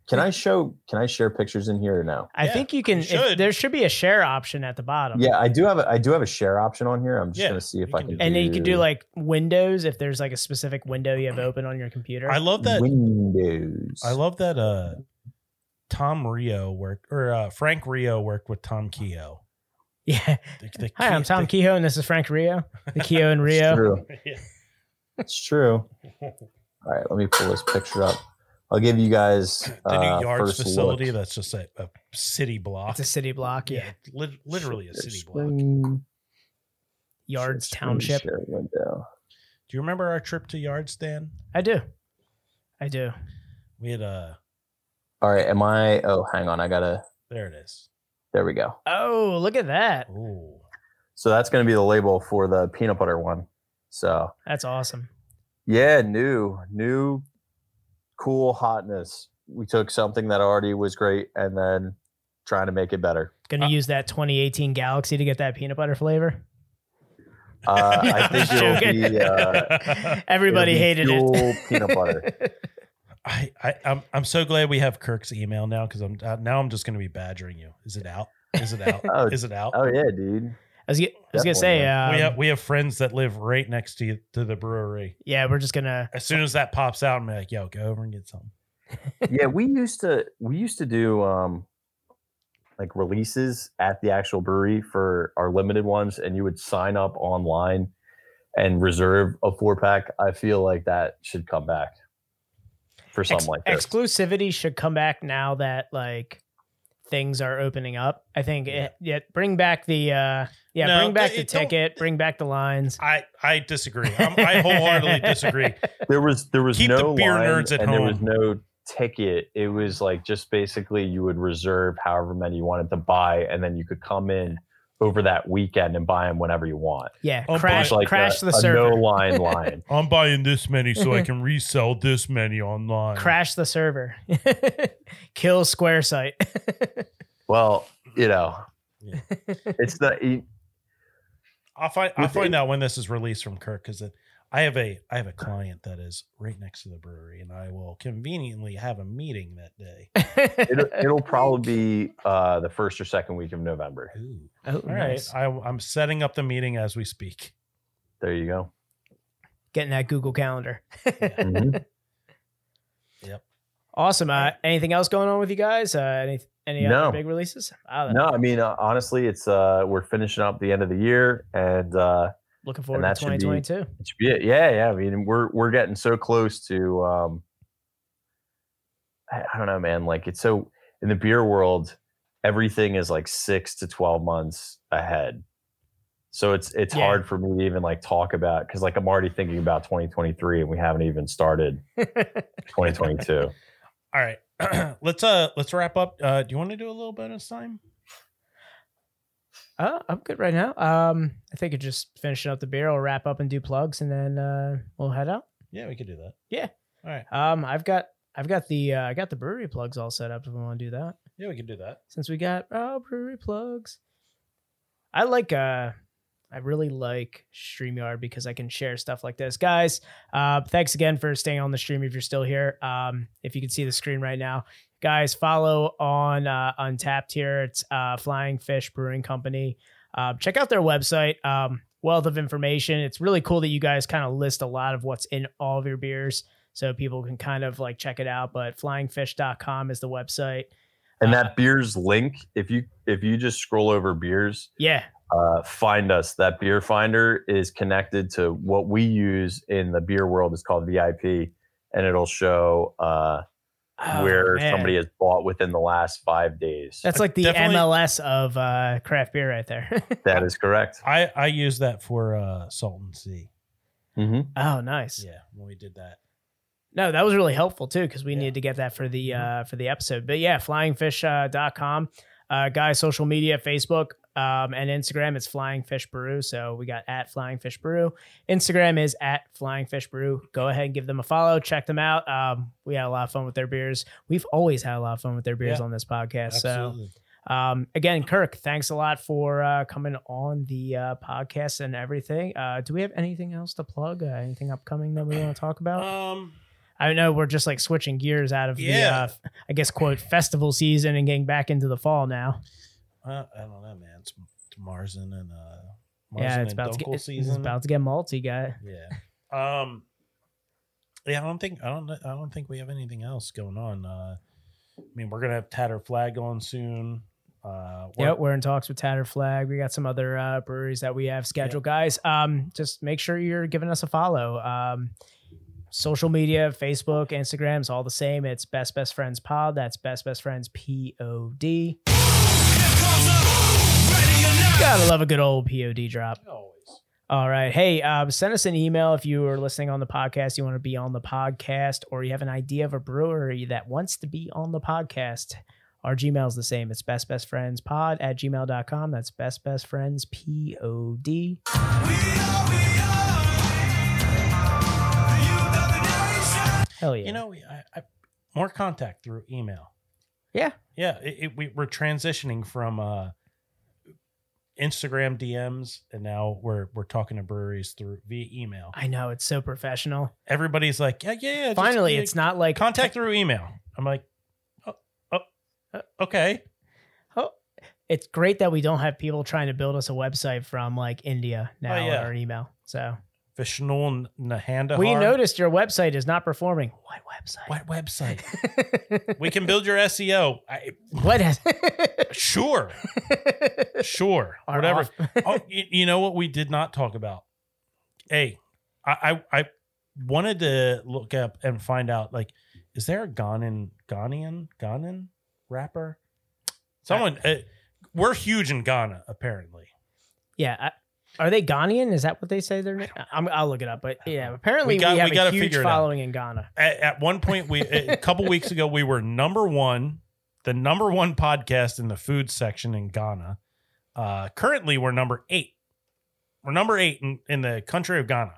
can I show can I share pictures in here or no? I Yeah, think you can. you if- there should be a share option at the bottom. Yeah, I do have a I do have a share option on here. I'm just Yeah, gonna see if I can can. do And then you can do like windows if there's like a specific window you have open on your computer. I love that. Windows. I love that. Uh, Tom Rio worked or uh, Frank Rio worked with Tom Kehoe. yeah. The- the Hi, I'm Tom the- Kehoe, and this is Frank Rio. The Kehoe and It's Rio. true. Yeah. It's true. All right, let me pull this picture up. I'll give you guys the new uh, yards first facility look. that's just a, a city block. It's a city block. Yeah. yeah, lit- literally a city block. Yards screen Township. share window. Do you remember our trip to Yards, Dan? I do. I do. We had uh All right, am I? Oh, hang on. I gotta. there it is. There we go. Oh, look at that. Ooh. So that's going to be the label for the peanut butter one. So That's awesome. yeah, new, new, cool hotness. We took something that already was great and then trying to make it better. Gonna Uh, use that 2018 Galaxy to get that peanut butter flavor. Uh, I think it'll be. Uh, Everybody it'll be hated it. peanut butter. I, I I'm I'm so glad we have Kirk's email now because I'm uh, now I'm just going to be badgering you. Is it out? Is it out? Oh, Is it out? oh yeah, dude. I was, I was gonna Definitely, say, um, we have we have friends that live right next to you, to the brewery. yeah, we're just gonna. As soon as that pops out, I'm like, yo, go over and get some. yeah, we used to we used to do um like releases at the actual brewery for our limited ones, and you would sign up online and reserve a four pack. I feel like that should come back for something Ex- like this. exclusivity should come back now that like things are opening up. I think it, yeah, bring back the uh yeah, No, bring back the ticket, bring back the lines. I I disagree. I'm, I wholeheartedly disagree. there was there was Keep the no beer line nerds at and there was no ticket. It was like just basically you would reserve however many you wanted to buy, and then you could come in over that weekend and buy them whenever you want. Yeah, Oh, crash It's like crash a, the server. no line line. I'm buying this many so I can resell this many online. Crash the server. Kill Square site. Well, you know, Yeah. it's the I'll find I'll find out when this is released from Kirk because I have a I have a client that is right next to the brewery, and I will conveniently have a meeting that day. it'll, it'll probably be uh, the first or second week of November. Ooh. Oh, All right, nice. I, I'm setting up the meeting as we speak. There you go. Getting that Google Calendar. Mhm. Awesome. Uh, anything else going on with you guys? Uh, any any No. other big releases? No, I mean uh, honestly, it's uh, we're finishing up the end of the year, and uh, Looking forward to should be- 2022. should be it. Yeah, yeah. I mean, we're we're getting so close to. Um, I, I don't know, man. Like it's so in the beer world, everything is like six to twelve months ahead. So it's it's Yeah. hard for me to even like talk about because like I'm already thinking about 2023 and we haven't even started 2022. All right, let's uh let's wrap up. Uh, do you want to do a little bonus time? Uh, I'm good right now. Um, I think it's just finishing up the beer. I'll wrap up and do plugs, and then uh, we'll head out. Yeah, we could do that. Yeah. All right. Um, I've got I've got the uh, I got the brewery plugs all set up if we want to do that. Yeah, we could do that. Since we got oh brewery plugs, I like uh I really like StreamYard because I can share stuff like this. Guys, uh, thanks again for staying on the stream if you're still here. Um, if you can see the screen right now. Guys, follow on uh, Untappd here. It's uh, Flying Fish Brewing Company. Uh, check out their website. Um, wealth of information. It's really cool that you guys kind of list a lot of what's in all of your beers so people can kind of like check it out. But flyingfish.com is the website. And Uh, that beers link, if you if you just scroll over beers, Yeah. Uh, find us. That beer finder is connected to what we use in the beer world. It's called VIP, and it'll show uh, Oh, where man. somebody has bought within the last five days. That's like the definitely- MLS of uh, craft beer right there. that is correct. I I use that for uh Salton Sea. Mhm. Oh, nice. Yeah, when we did that. No, that was really helpful too because we Yeah. needed to get that for the Mhm. uh, for the episode. But yeah, flyingfish.com. Uh, guys, social media, Facebook um, and Instagram, is Flying Fish Brew. So we got at Flying Fish Brew. Instagram is at Flying Fish Brew. Go ahead and give them a follow. Check them out. Um, we had a lot of fun with their beers. We've always had a lot of fun with their beers Yeah. on this podcast. So um, again, Kirk, thanks a lot for uh, coming on the uh, podcast and everything. Uh, do we have anything else to plug? Uh, anything upcoming that we want to talk about? Um, I know we're just like switching gears out of Yeah. the, uh, I guess, quote, festival season and getting back into the fall now. Uh, I don't know, man. It's, Marzen and uh, Marzen yeah, it's and about to get it's, about to get multi guy. Yeah. Um. Yeah, I don't think I don't I don't think we have anything else going on. Uh, I mean, we're gonna have Tattered Flag on soon. Uh, we're- Yep, we're in talks with Tattered Flag. We got some other uh, breweries that we have scheduled, guys. Um, just make sure you're giving us a follow. Um, social media, Facebook, Instagram, it's all the same. It's Best Best Friends Pod. That's Best Best Friends P O D. Gotta love a good old POD drop. Always. All right. Hey, um, send us an email if you are listening on the podcast, you want to be on the podcast, or you have an idea of a brewery that wants to be on the podcast. Our Gmail is the same. It's best best friends pod at gmail.com. That's best best friends P O D. Hell yeah. You know, I, I, more contact through email. Yeah. Yeah. It, it, we, we're transitioning from uh, Instagram DMs, and now we're we're talking to breweries through via email. I know it's so professional. Everybody's like, yeah, yeah. yeah Finally, yeah, it's not like contact through email. I'm like, oh, oh uh, okay. Oh, it's great that we don't have people trying to build us a website from like India now Oh, yeah. or an email. So Nahanda. we noticed your website is not performing. What website? What website? we can build your SEO. I, what sure, sure, Our whatever. oh, you, you know what we did not talk about? Hey, I, I I wanted to look up and find out like, is there a Ghanan Ghanaian Ghanan rapper? Someone. Uh, we're huge in Ghana, apparently. yeah. I, are they Ghanaian? Is that what they say? their name? I'm, I'll look it up. But yeah, apparently We we, got- we have gotta a huge figure following in Ghana. At, at one point, we a couple weeks ago, we were number one, the number one podcast in the food section in Ghana. Uh, currently, we're number eight. We're number eight in, in the country of Ghana.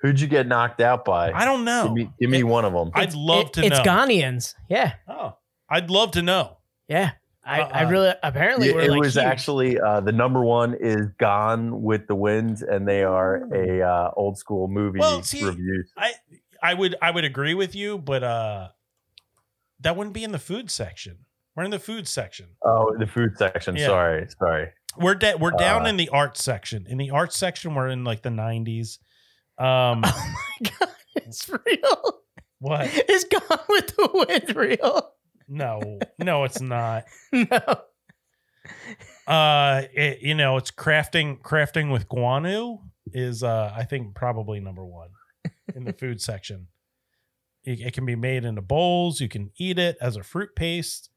Who'd you get knocked out by? I don't know. Give me, give me one of them. I'd love It- to It's know. Ghanaians. Yeah, Oh, I'd love to know. yeah. I, I Uh-uh. really apparently Yeah, we're it like was huge. actually uh, the number one is Gone with the Wind, and they are a uh, old school movie Well, see, review. I I would I would agree with you, but uh, that wouldn't be in the food section. We're in the food section. Oh, the food section. Yeah. Sorry, sorry. We're de- we're down Uh, in the art section. In the art section, we're in like the nineties. Um, oh my god, it's real. What is gone with the wind. Real. No, no, it's not. No. Uh, it, you know, it's crafting crafting with guano is uh, I think probably number one in the food section. It, it can be made into bowls. You can eat it as a fruit paste.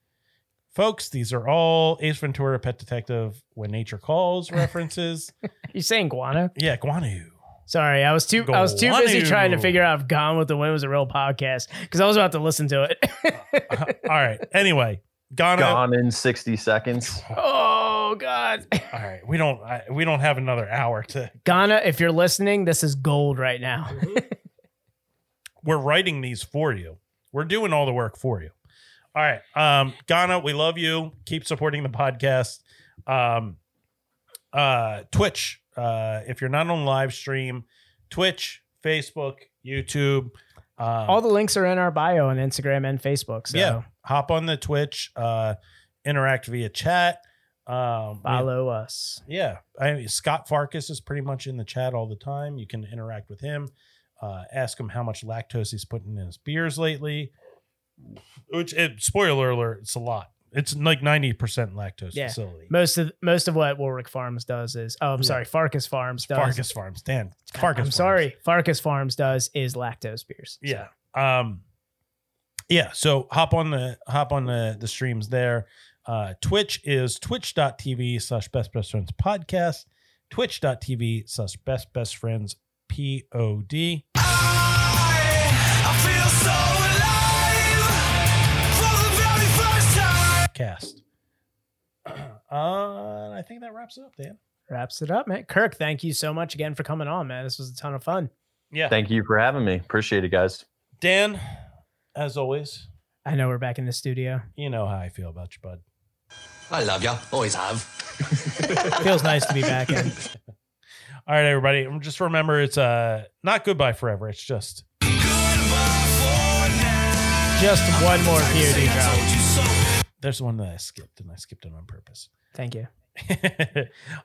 Folks, these are all Ace Ventura, Pet Detective, When Nature Calls references. You saying guano? yeah, guano. Sorry, I was too I was too busy Guano. trying to figure out if Gone with the Wind was a real podcast because I was about to listen to it. all right. Anyway, Ghana. Gone in sixty seconds. oh God. All right, we don't I, we don't have another hour to. Ghana, if you're listening, this is gold right now. We're writing these for you. We're doing all the work for you. All right, um, Ghana, we love you. Keep supporting the podcast. Um, uh, Twitch. Uh, if you're not on live stream, Twitch, Facebook, YouTube. Um, All the links are in our bio on Instagram and Facebook. So yeah, hop on the Twitch. Uh, interact via chat. Um, follow us. Yeah, I mean, Scott Farkas is pretty much in the chat all the time. You can interact with him, uh, ask him how much lactose he's putting in his beers lately. Which, it, spoiler alert, it's a lot. It's like ninety percent lactose Yeah. facility. Most of most of what Warwick Farms does is oh I'm Yeah. sorry, Farkas Farms does. Farkas Farms, Dan. Farkas. I'm Farms. sorry, Farkas Farms does is lactose beers. So, Yeah. Um. Yeah. So hop on the hop on the the streams there. Uh, Twitch is twitch.tv slash best best friends podcast. Twitch.tv slash best best friends P O D. Cast. Uh, I think that wraps it up, Dan. Wraps it up, man. Kirk, thank you so much again for coming on, man. This was a ton of fun. Yeah. Thank you for having me. Appreciate it, guys. Dan, as always, I know we're back in the studio. you know how I feel about you, bud. I love you. Always have. Feels nice to be back in. All right, everybody. Just remember it's uh not goodbye forever. It's just Just one more POD drop. There's one that I skipped and I skipped it on purpose. Thank you. All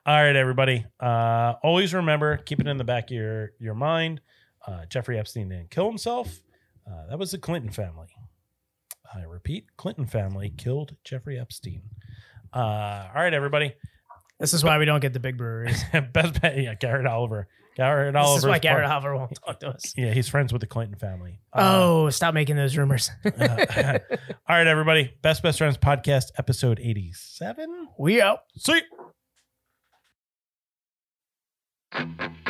right, everybody. Uh, always remember, keep it in the back of your your mind. Uh, Jeffrey Epstein didn't kill himself. Uh, that was the Clinton family. I repeat, Clinton family killed Jeffrey Epstein. Uh, all right, everybody. This is why we don't get the big breweries. Best bet, yeah, Garrett Oliver. Garrett This Oliver. is why Garrett Hoover won't talk to us. Yeah, he's friends with the Clinton family. Uh, Oh, stop making those rumors. all right, everybody. Best Best Friends podcast, episode eighty-seven. we out. See. Best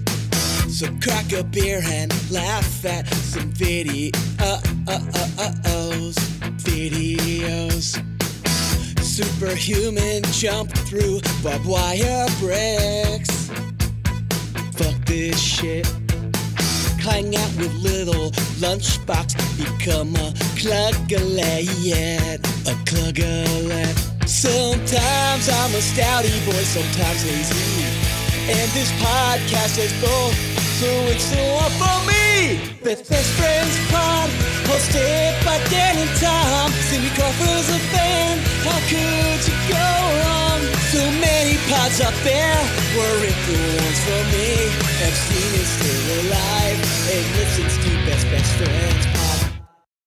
So crack a beer and laugh at some videos, videos. Superhuman jump through barbed wire bricks. Fuck this shit. Hang out with little lunchbox, become a cluggalet, a cluggalet. Sometimes I'm a stouty boy, sometimes lazy. And this podcast is both, so it's up for me. Best Best Friends Pod, by Dan and Tom. Cindy Crawford's a fan, how could you go wrong? So many pods up there, weren't the ones for me. Epstein is still alive, and listens to Best Best Friends Pod.